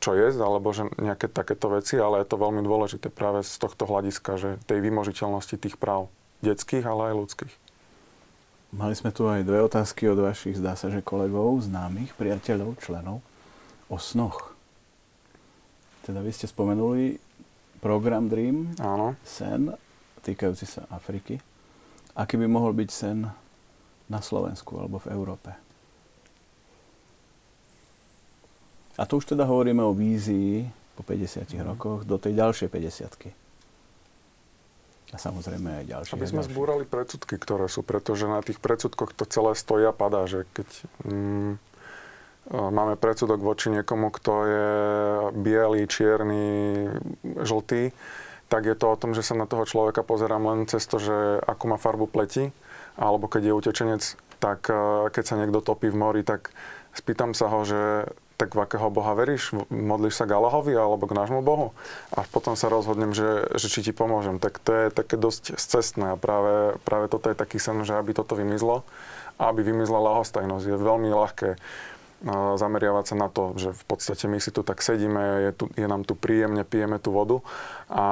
Speaker 4: čo jesť, alebo že nejaké takéto veci, ale je to veľmi dôležité práve z tohto hľadiska, že tej vymožiteľnosti tých práv detských, ale aj ľudských.
Speaker 1: Mali sme tu aj dve otázky od vašich, zdá sa, že kolegov, známych, priateľov, členov o snoch. Teda vy ste spomenuli program Dream,
Speaker 4: Áno.
Speaker 1: sen týkajúci sa Afriky. Aký by mohol byť sen na Slovensku alebo v Európe? A tu už teda hovoríme o vízii po 50 mm. rokoch do tej ďalšej 50 a samozrejme aj ďalšie.
Speaker 4: Aby sme zbúrali predsudky, ktoré sú, pretože na tých predsudkoch to celé stojí a padá, že keď mm, máme predsudok voči niekomu, kto je biely, čierny, žltý, tak je to o tom, že sa na toho človeka pozerám len cez to, že akú má farbu pleti, alebo keď je utečenec, tak keď sa niekto topí v mori, tak spýtam sa ho, že tak v akého Boha veríš? Modlíš sa k Allahovi alebo k nášmu Bohu? A potom sa rozhodnem, že, že či ti pomôžem. Tak to je také dosť cestné a práve, práve toto je taký sen, že aby toto vymizlo a aby vymizla lahostajnosť. Je veľmi ľahké zameriavať sa na to, že v podstate my si tu tak sedíme, je, tu, je nám tu príjemne, pijeme tú vodu a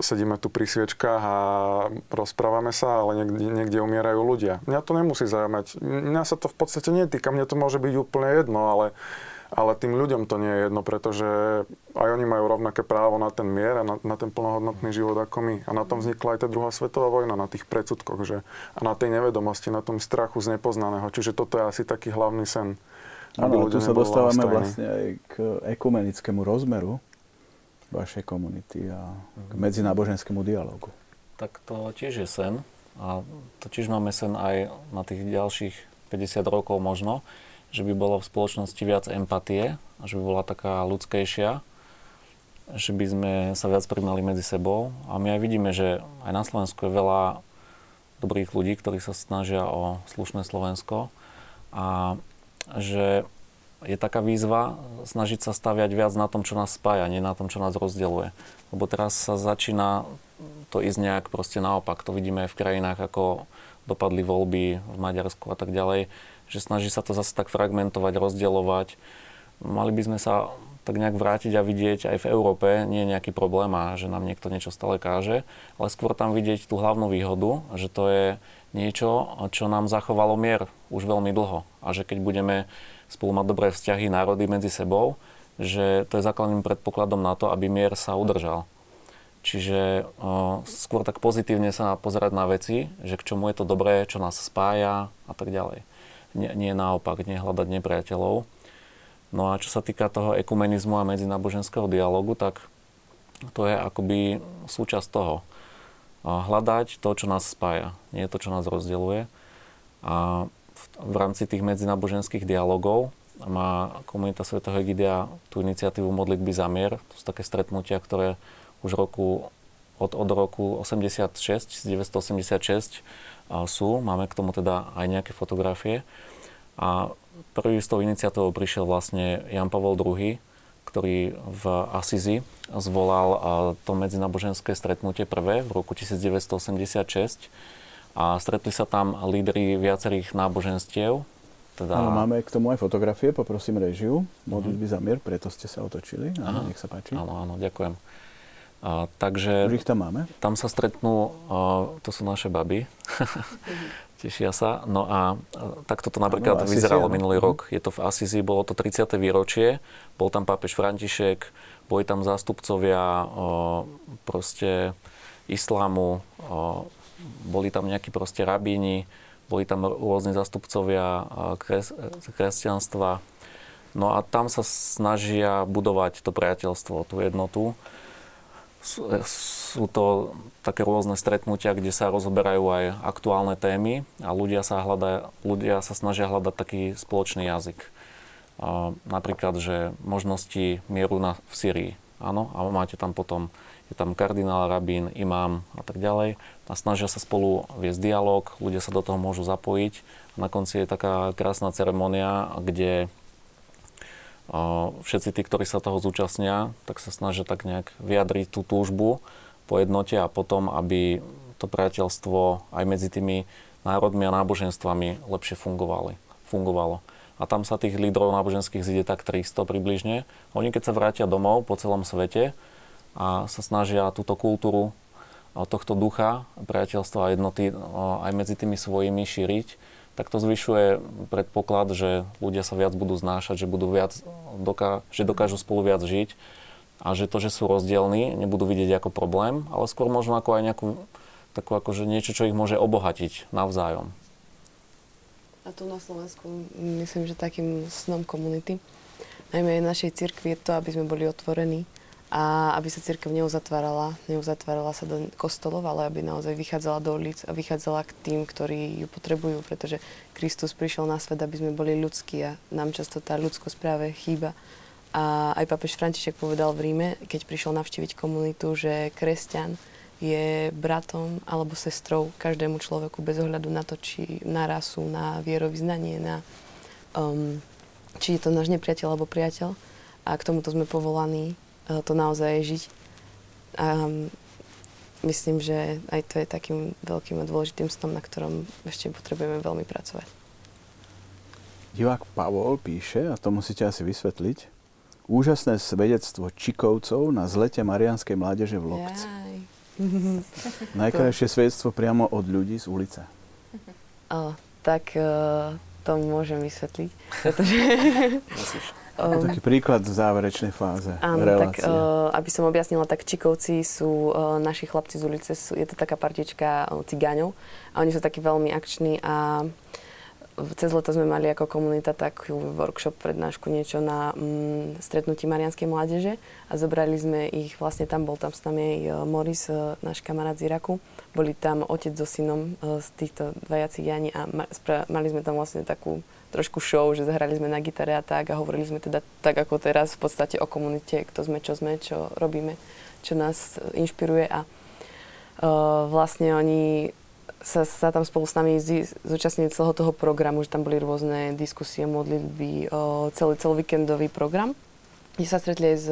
Speaker 4: sedíme tu pri sviečkách a rozprávame sa, ale niekde, niekde umierajú ľudia. Mňa to nemusí zaujímať. Mňa sa to v podstate netýka, mne to môže byť úplne jedno, ale ale tým ľuďom to nie je jedno, pretože aj oni majú rovnaké právo na ten mier a na, na ten plnohodnotný život ako my. A na tom vznikla aj tá druhá svetová vojna, na tých predsudkoch, že, a na tej nevedomosti, na tom strachu z nepoznaného. Čiže toto je asi taký hlavný sen.
Speaker 1: Áno, tu sa dostávame vlastne aj k ekumenickému rozmeru vašej komunity a k mhm. medzináboženskému dialogu.
Speaker 3: Tak to tiež je sen a to tiež máme sen aj na tých ďalších 50 rokov možno, že by bolo v spoločnosti viac empatie, že by bola taká ľudskejšia, že by sme sa viac primali medzi sebou. A my aj vidíme, že aj na Slovensku je veľa dobrých ľudí, ktorí sa snažia o slušné Slovensko a že je taká výzva snažiť sa staviať viac na tom, čo nás spája, nie na tom, čo nás rozdeluje. Lebo teraz sa začína to ísť nejak proste naopak. To vidíme aj v krajinách, ako dopadli voľby v Maďarsku a tak ďalej, že snaží sa to zase tak fragmentovať, rozdeľovať. Mali by sme sa tak nejak vrátiť a vidieť aj v Európe nie je nejaký problém a že nám niekto niečo stále káže, ale skôr tam vidieť tú hlavnú výhodu, že to je niečo, čo nám zachovalo mier už veľmi dlho a že keď budeme spolu mať dobré vzťahy národy medzi sebou, že to je základným predpokladom na to, aby mier sa udržal. Čiže uh, skôr tak pozitívne sa pozerať na veci, že k čomu je to dobré, čo nás spája a tak ďalej. Nie, nie naopak, nie hľadať nepriateľov. No a čo sa týka toho ekumenizmu a medzináboženského dialogu, tak to je akoby súčasť toho. Hľadať to, čo nás spája, nie to, čo nás rozdeluje. A v, v rámci tých medzináboženských dialogov má komunita Sv. Egidia tú iniciatívu Modlitby za mier. To sú také stretnutia, ktoré už roku, od, od roku 86, 1986 sú. Máme k tomu teda aj nejaké fotografie. A prvý s tou iniciatívou prišiel vlastne Jan Pavel II, ktorý v Asizi zvolal to medzináboženské stretnutie prvé v roku 1986 a stretli sa tam lídry viacerých náboženstiev.
Speaker 1: Teda... Áno, máme k tomu aj fotografie, poprosím režiu, modlitby mm-hmm. za mier, preto ste sa otočili. Áno, nech sa páči.
Speaker 3: Áno, áno, ďakujem. A, takže...
Speaker 1: Už ich tam máme?
Speaker 3: Tam sa stretnú, a, to sú naše baby. Tešia sa. No a takto to napríklad no, vyzeralo Asisi, minulý rok. Je to v Asizi, bolo to 30. výročie. Bol tam pápež František, boli tam zástupcovia o, proste islámu, o, boli tam nejakí proste rabíni, boli tam rôzni zástupcovia kres, kresťanstva. No a tam sa snažia budovať to priateľstvo, tú jednotu sú to také rôzne stretnutia, kde sa rozoberajú aj aktuálne témy a ľudia sa, hľada, ľudia sa snažia hľadať taký spoločný jazyk. A napríklad, že možnosti mieru na, v Syrii. Áno, a máte tam potom, je tam kardinál, rabín, imám a tak ďalej. A snažia sa spolu viesť dialog, ľudia sa do toho môžu zapojiť. Na konci je taká krásna ceremonia, kde všetci tí, ktorí sa toho zúčastnia, tak sa snažia tak nejak vyjadriť tú túžbu po jednote a potom, aby to priateľstvo aj medzi tými národmi a náboženstvami lepšie fungovali, fungovalo. A tam sa tých lídrov náboženských zide tak 300 približne. Oni keď sa vrátia domov po celom svete a sa snažia túto kultúru tohto ducha, priateľstva a jednoty aj medzi tými svojimi šíriť, tak to zvyšuje predpoklad, že ľudia sa viac budú znášať, že, budú viac, doká, že dokážu spolu viac žiť a že to, že sú rozdielní, nebudú vidieť ako problém, ale skôr možno ako aj nejakú, takú akože niečo, čo ich môže obohatiť navzájom.
Speaker 5: A tu na Slovensku myslím, že takým snom komunity, najmä našej cirkvi je to, aby sme boli otvorení a aby sa církev neuzatvárala, neuzatvárala sa do kostolov, ale aby naozaj vychádzala do ulic a vychádzala k tým, ktorí ju potrebujú, pretože Kristus prišiel na svet, aby sme boli ľudskí a nám často tá ľudskosť práve chýba. A aj papež František povedal v Ríme, keď prišiel navštíviť komunitu, že kresťan je bratom alebo sestrou každému človeku bez ohľadu na to, či na rasu, na vierovýznanie, na um, či je to náš nepriateľ alebo priateľ. A k tomuto sme povolaní to naozaj žiť. A myslím, že aj to je takým veľkým a dôležitým snom, na ktorom ešte potrebujeme veľmi pracovať.
Speaker 1: Divák Pavol píše, a to musíte asi vysvetliť, úžasné svedectvo Čikovcov na zlete Marianskej mládeže v Lokci. Najkrajšie svedectvo priamo od ľudí z ulice.
Speaker 5: O, tak uh, to môžem vysvetliť, pretože...
Speaker 1: Um, taký príklad v záverečnej fáze
Speaker 5: áno, relácie. tak uh, aby som objasnila, tak Čikovci sú uh, naši chlapci z ulice, sú, je to taká partička uh, cigáňov a oni sú takí veľmi akční a cez leto sme mali ako komunita takú workshop, prednášku, niečo na mm, stretnutí Marianskej mládeže a zobrali sme ich, vlastne tam bol tam s nami aj uh, Moris, uh, náš kamarát z Iraku. Boli tam otec so synom uh, z týchto dvaja cigáni a ma, mali sme tam vlastne takú trošku show, že zahrali sme na gitare a tak a hovorili sme teda tak ako teraz v podstate o komunite, kto sme, čo sme, čo robíme, čo nás inšpiruje a uh, vlastne oni sa, sa tam spolu s nami zúčastnili celého toho programu, že tam boli rôzne diskusie, modlitby, o, celý, celý víkendový program, kde sa stretli aj s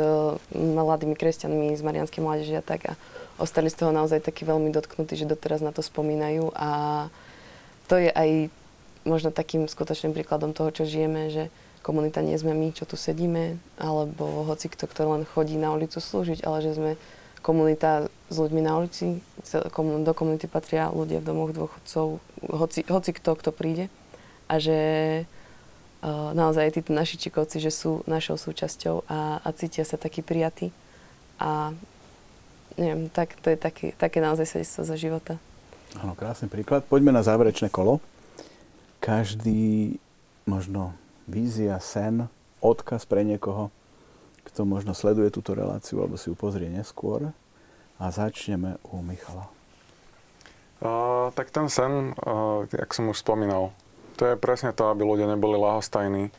Speaker 5: mladými kresťanmi, z Marianskej mládeže a tak a ostali z toho naozaj takí veľmi dotknutí, že doteraz na to spomínajú a to je aj možno takým skutočným príkladom toho, čo žijeme, že komunita nie sme my, čo tu sedíme, alebo hoci kto, kto len chodí na ulicu slúžiť, ale že sme komunita s ľuďmi na ulici, do komunity patria ľudia v domoch dôchodcov, hoci, hoci kto, kto príde. A že uh, naozaj títo naši čikovci, že sú našou súčasťou a, a cítia sa takí prijatí. A neviem, tak, to je také, také naozaj svedectvo za života.
Speaker 1: Áno, krásny príklad. Poďme na záverečné kolo. Každý možno vízia, sen, odkaz pre niekoho, kto možno sleduje túto reláciu alebo si ju pozrie neskôr. A začneme u Michala.
Speaker 4: Uh, tak ten sen, uh, jak som už spomínal, to je presne to, aby ľudia neboli lahostajní,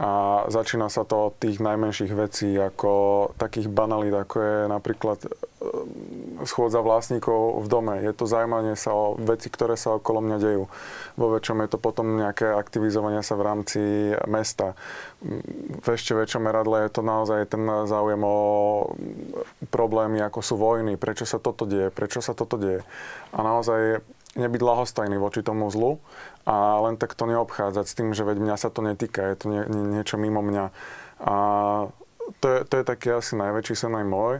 Speaker 4: a začína sa to od tých najmenších vecí, ako takých banalít, ako je napríklad e, schôdza vlastníkov v dome. Je to zaujímanie sa o veci, ktoré sa okolo mňa dejú. Vo väčšom je to potom nejaké aktivizovanie sa v rámci mesta. V ešte väčšom meradle je to naozaj ten záujem o problémy, ako sú vojny, prečo sa toto deje, prečo sa toto deje. A naozaj nebyť lahostajný voči tomu zlu a len tak to neobchádzať s tým, že veď mňa sa to netýka, je to nie, nie, niečo mimo mňa. A to je, to je taký asi najväčší sen aj môj.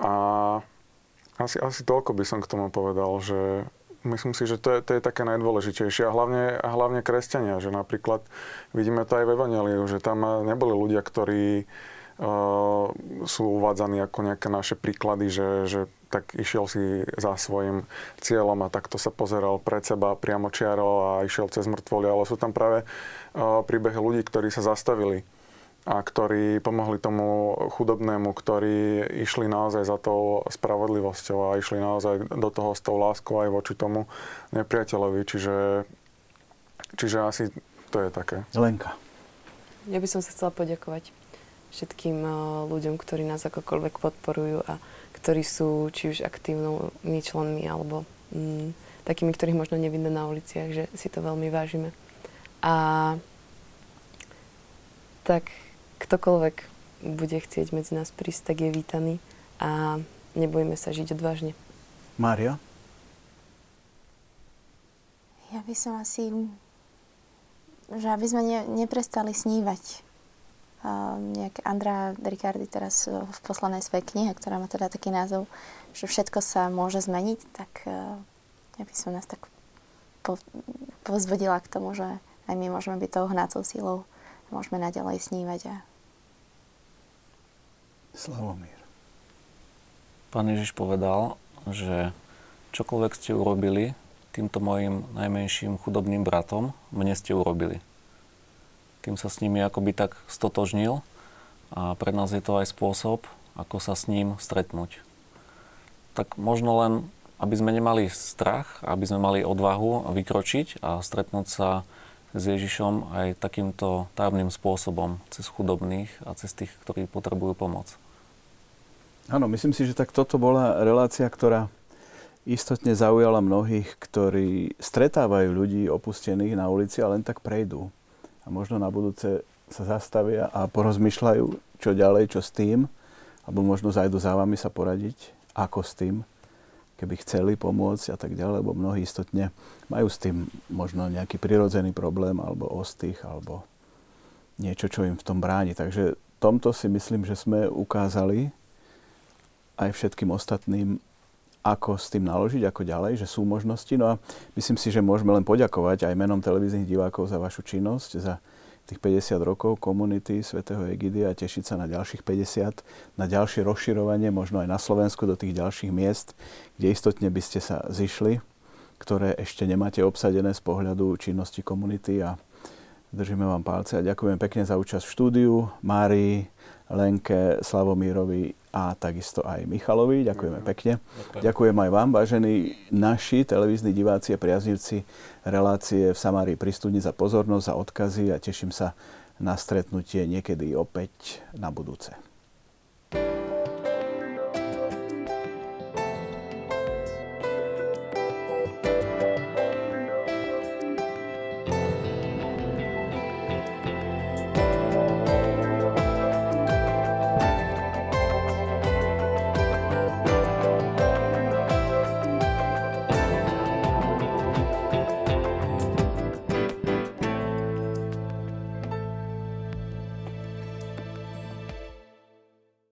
Speaker 4: A asi, asi toľko by som k tomu povedal, že myslím si, že to je, to je také najdôležitejšie. A hlavne, a hlavne kresťania, že napríklad vidíme to aj v Evangeliu, že tam neboli ľudia, ktorí sú uvádzaní ako nejaké naše príklady, že, že tak išiel si za svojim cieľom a takto sa pozeral pred seba priamo čiaro a išiel cez mŕtvoly, ale sú tam práve uh, príbehy ľudí, ktorí sa zastavili a ktorí pomohli tomu chudobnému, ktorí išli naozaj za tou spravodlivosťou a išli naozaj do toho s tou láskou aj voči tomu nepriateľovi. Čiže, čiže asi to je také.
Speaker 1: Lenka.
Speaker 5: Ja by som sa chcela poďakovať všetkým ľuďom, ktorí nás akokoľvek podporujú a ktorí sú či už aktívnymi členmi alebo mm, takými, ktorých možno nevidno na uliciach, že si to veľmi vážime. A tak ktokoľvek bude chcieť medzi nás prísť, tak je vítaný a nebojíme sa žiť odvážne.
Speaker 1: Mária?
Speaker 2: Ja by som asi, že aby sme ne, neprestali snívať nejak Andra Ricardi teraz e, v poslednej svojej knihe, ktorá má teda taký názov, že všetko sa môže zmeniť, tak e, ja by som nás tak povzbudila k tomu, že aj my môžeme byť tou hnácou síľou a môžeme naďalej snívať. A...
Speaker 1: Slavomír.
Speaker 3: Pán Ježiš povedal, že čokoľvek ste urobili týmto mojim najmenším chudobným bratom, mne ste urobili kým sa s nimi akoby tak stotožnil. A pre nás je to aj spôsob, ako sa s ním stretnúť. Tak možno len, aby sme nemali strach, aby sme mali odvahu vykročiť a stretnúť sa s Ježišom aj takýmto tajomným spôsobom, cez chudobných a cez tých, ktorí potrebujú pomoc.
Speaker 1: Áno, myslím si, že tak toto bola relácia, ktorá istotne zaujala mnohých, ktorí stretávajú ľudí opustených na ulici a len tak prejdú a možno na budúce sa zastavia a porozmýšľajú, čo ďalej, čo s tým, alebo možno zajdu za vami sa poradiť, ako s tým, keby chceli pomôcť a tak ďalej, lebo mnohí istotne majú s tým možno nejaký prirodzený problém, alebo ostých, alebo niečo, čo im v tom bráni. Takže tomto si myslím, že sme ukázali aj všetkým ostatným, ako s tým naložiť, ako ďalej, že sú možnosti. No a myslím si, že môžeme len poďakovať aj menom televíznych divákov za vašu činnosť, za tých 50 rokov komunity svätého Egidia a tešiť sa na ďalších 50, na ďalšie rozširovanie, možno aj na Slovensku do tých ďalších miest, kde istotne by ste sa zišli, ktoré ešte nemáte obsadené z pohľadu činnosti komunity a držíme vám palce a ďakujem pekne za účasť v štúdiu, Márii, Lenke, Slavomírovi a takisto aj Michalovi. Ďakujeme pekne. Ďakujem. Ďakujem aj vám, vážení naši televízni diváci a priaznivci relácie v Samárii pri studni za pozornosť, za odkazy a teším sa na stretnutie niekedy opäť na budúce.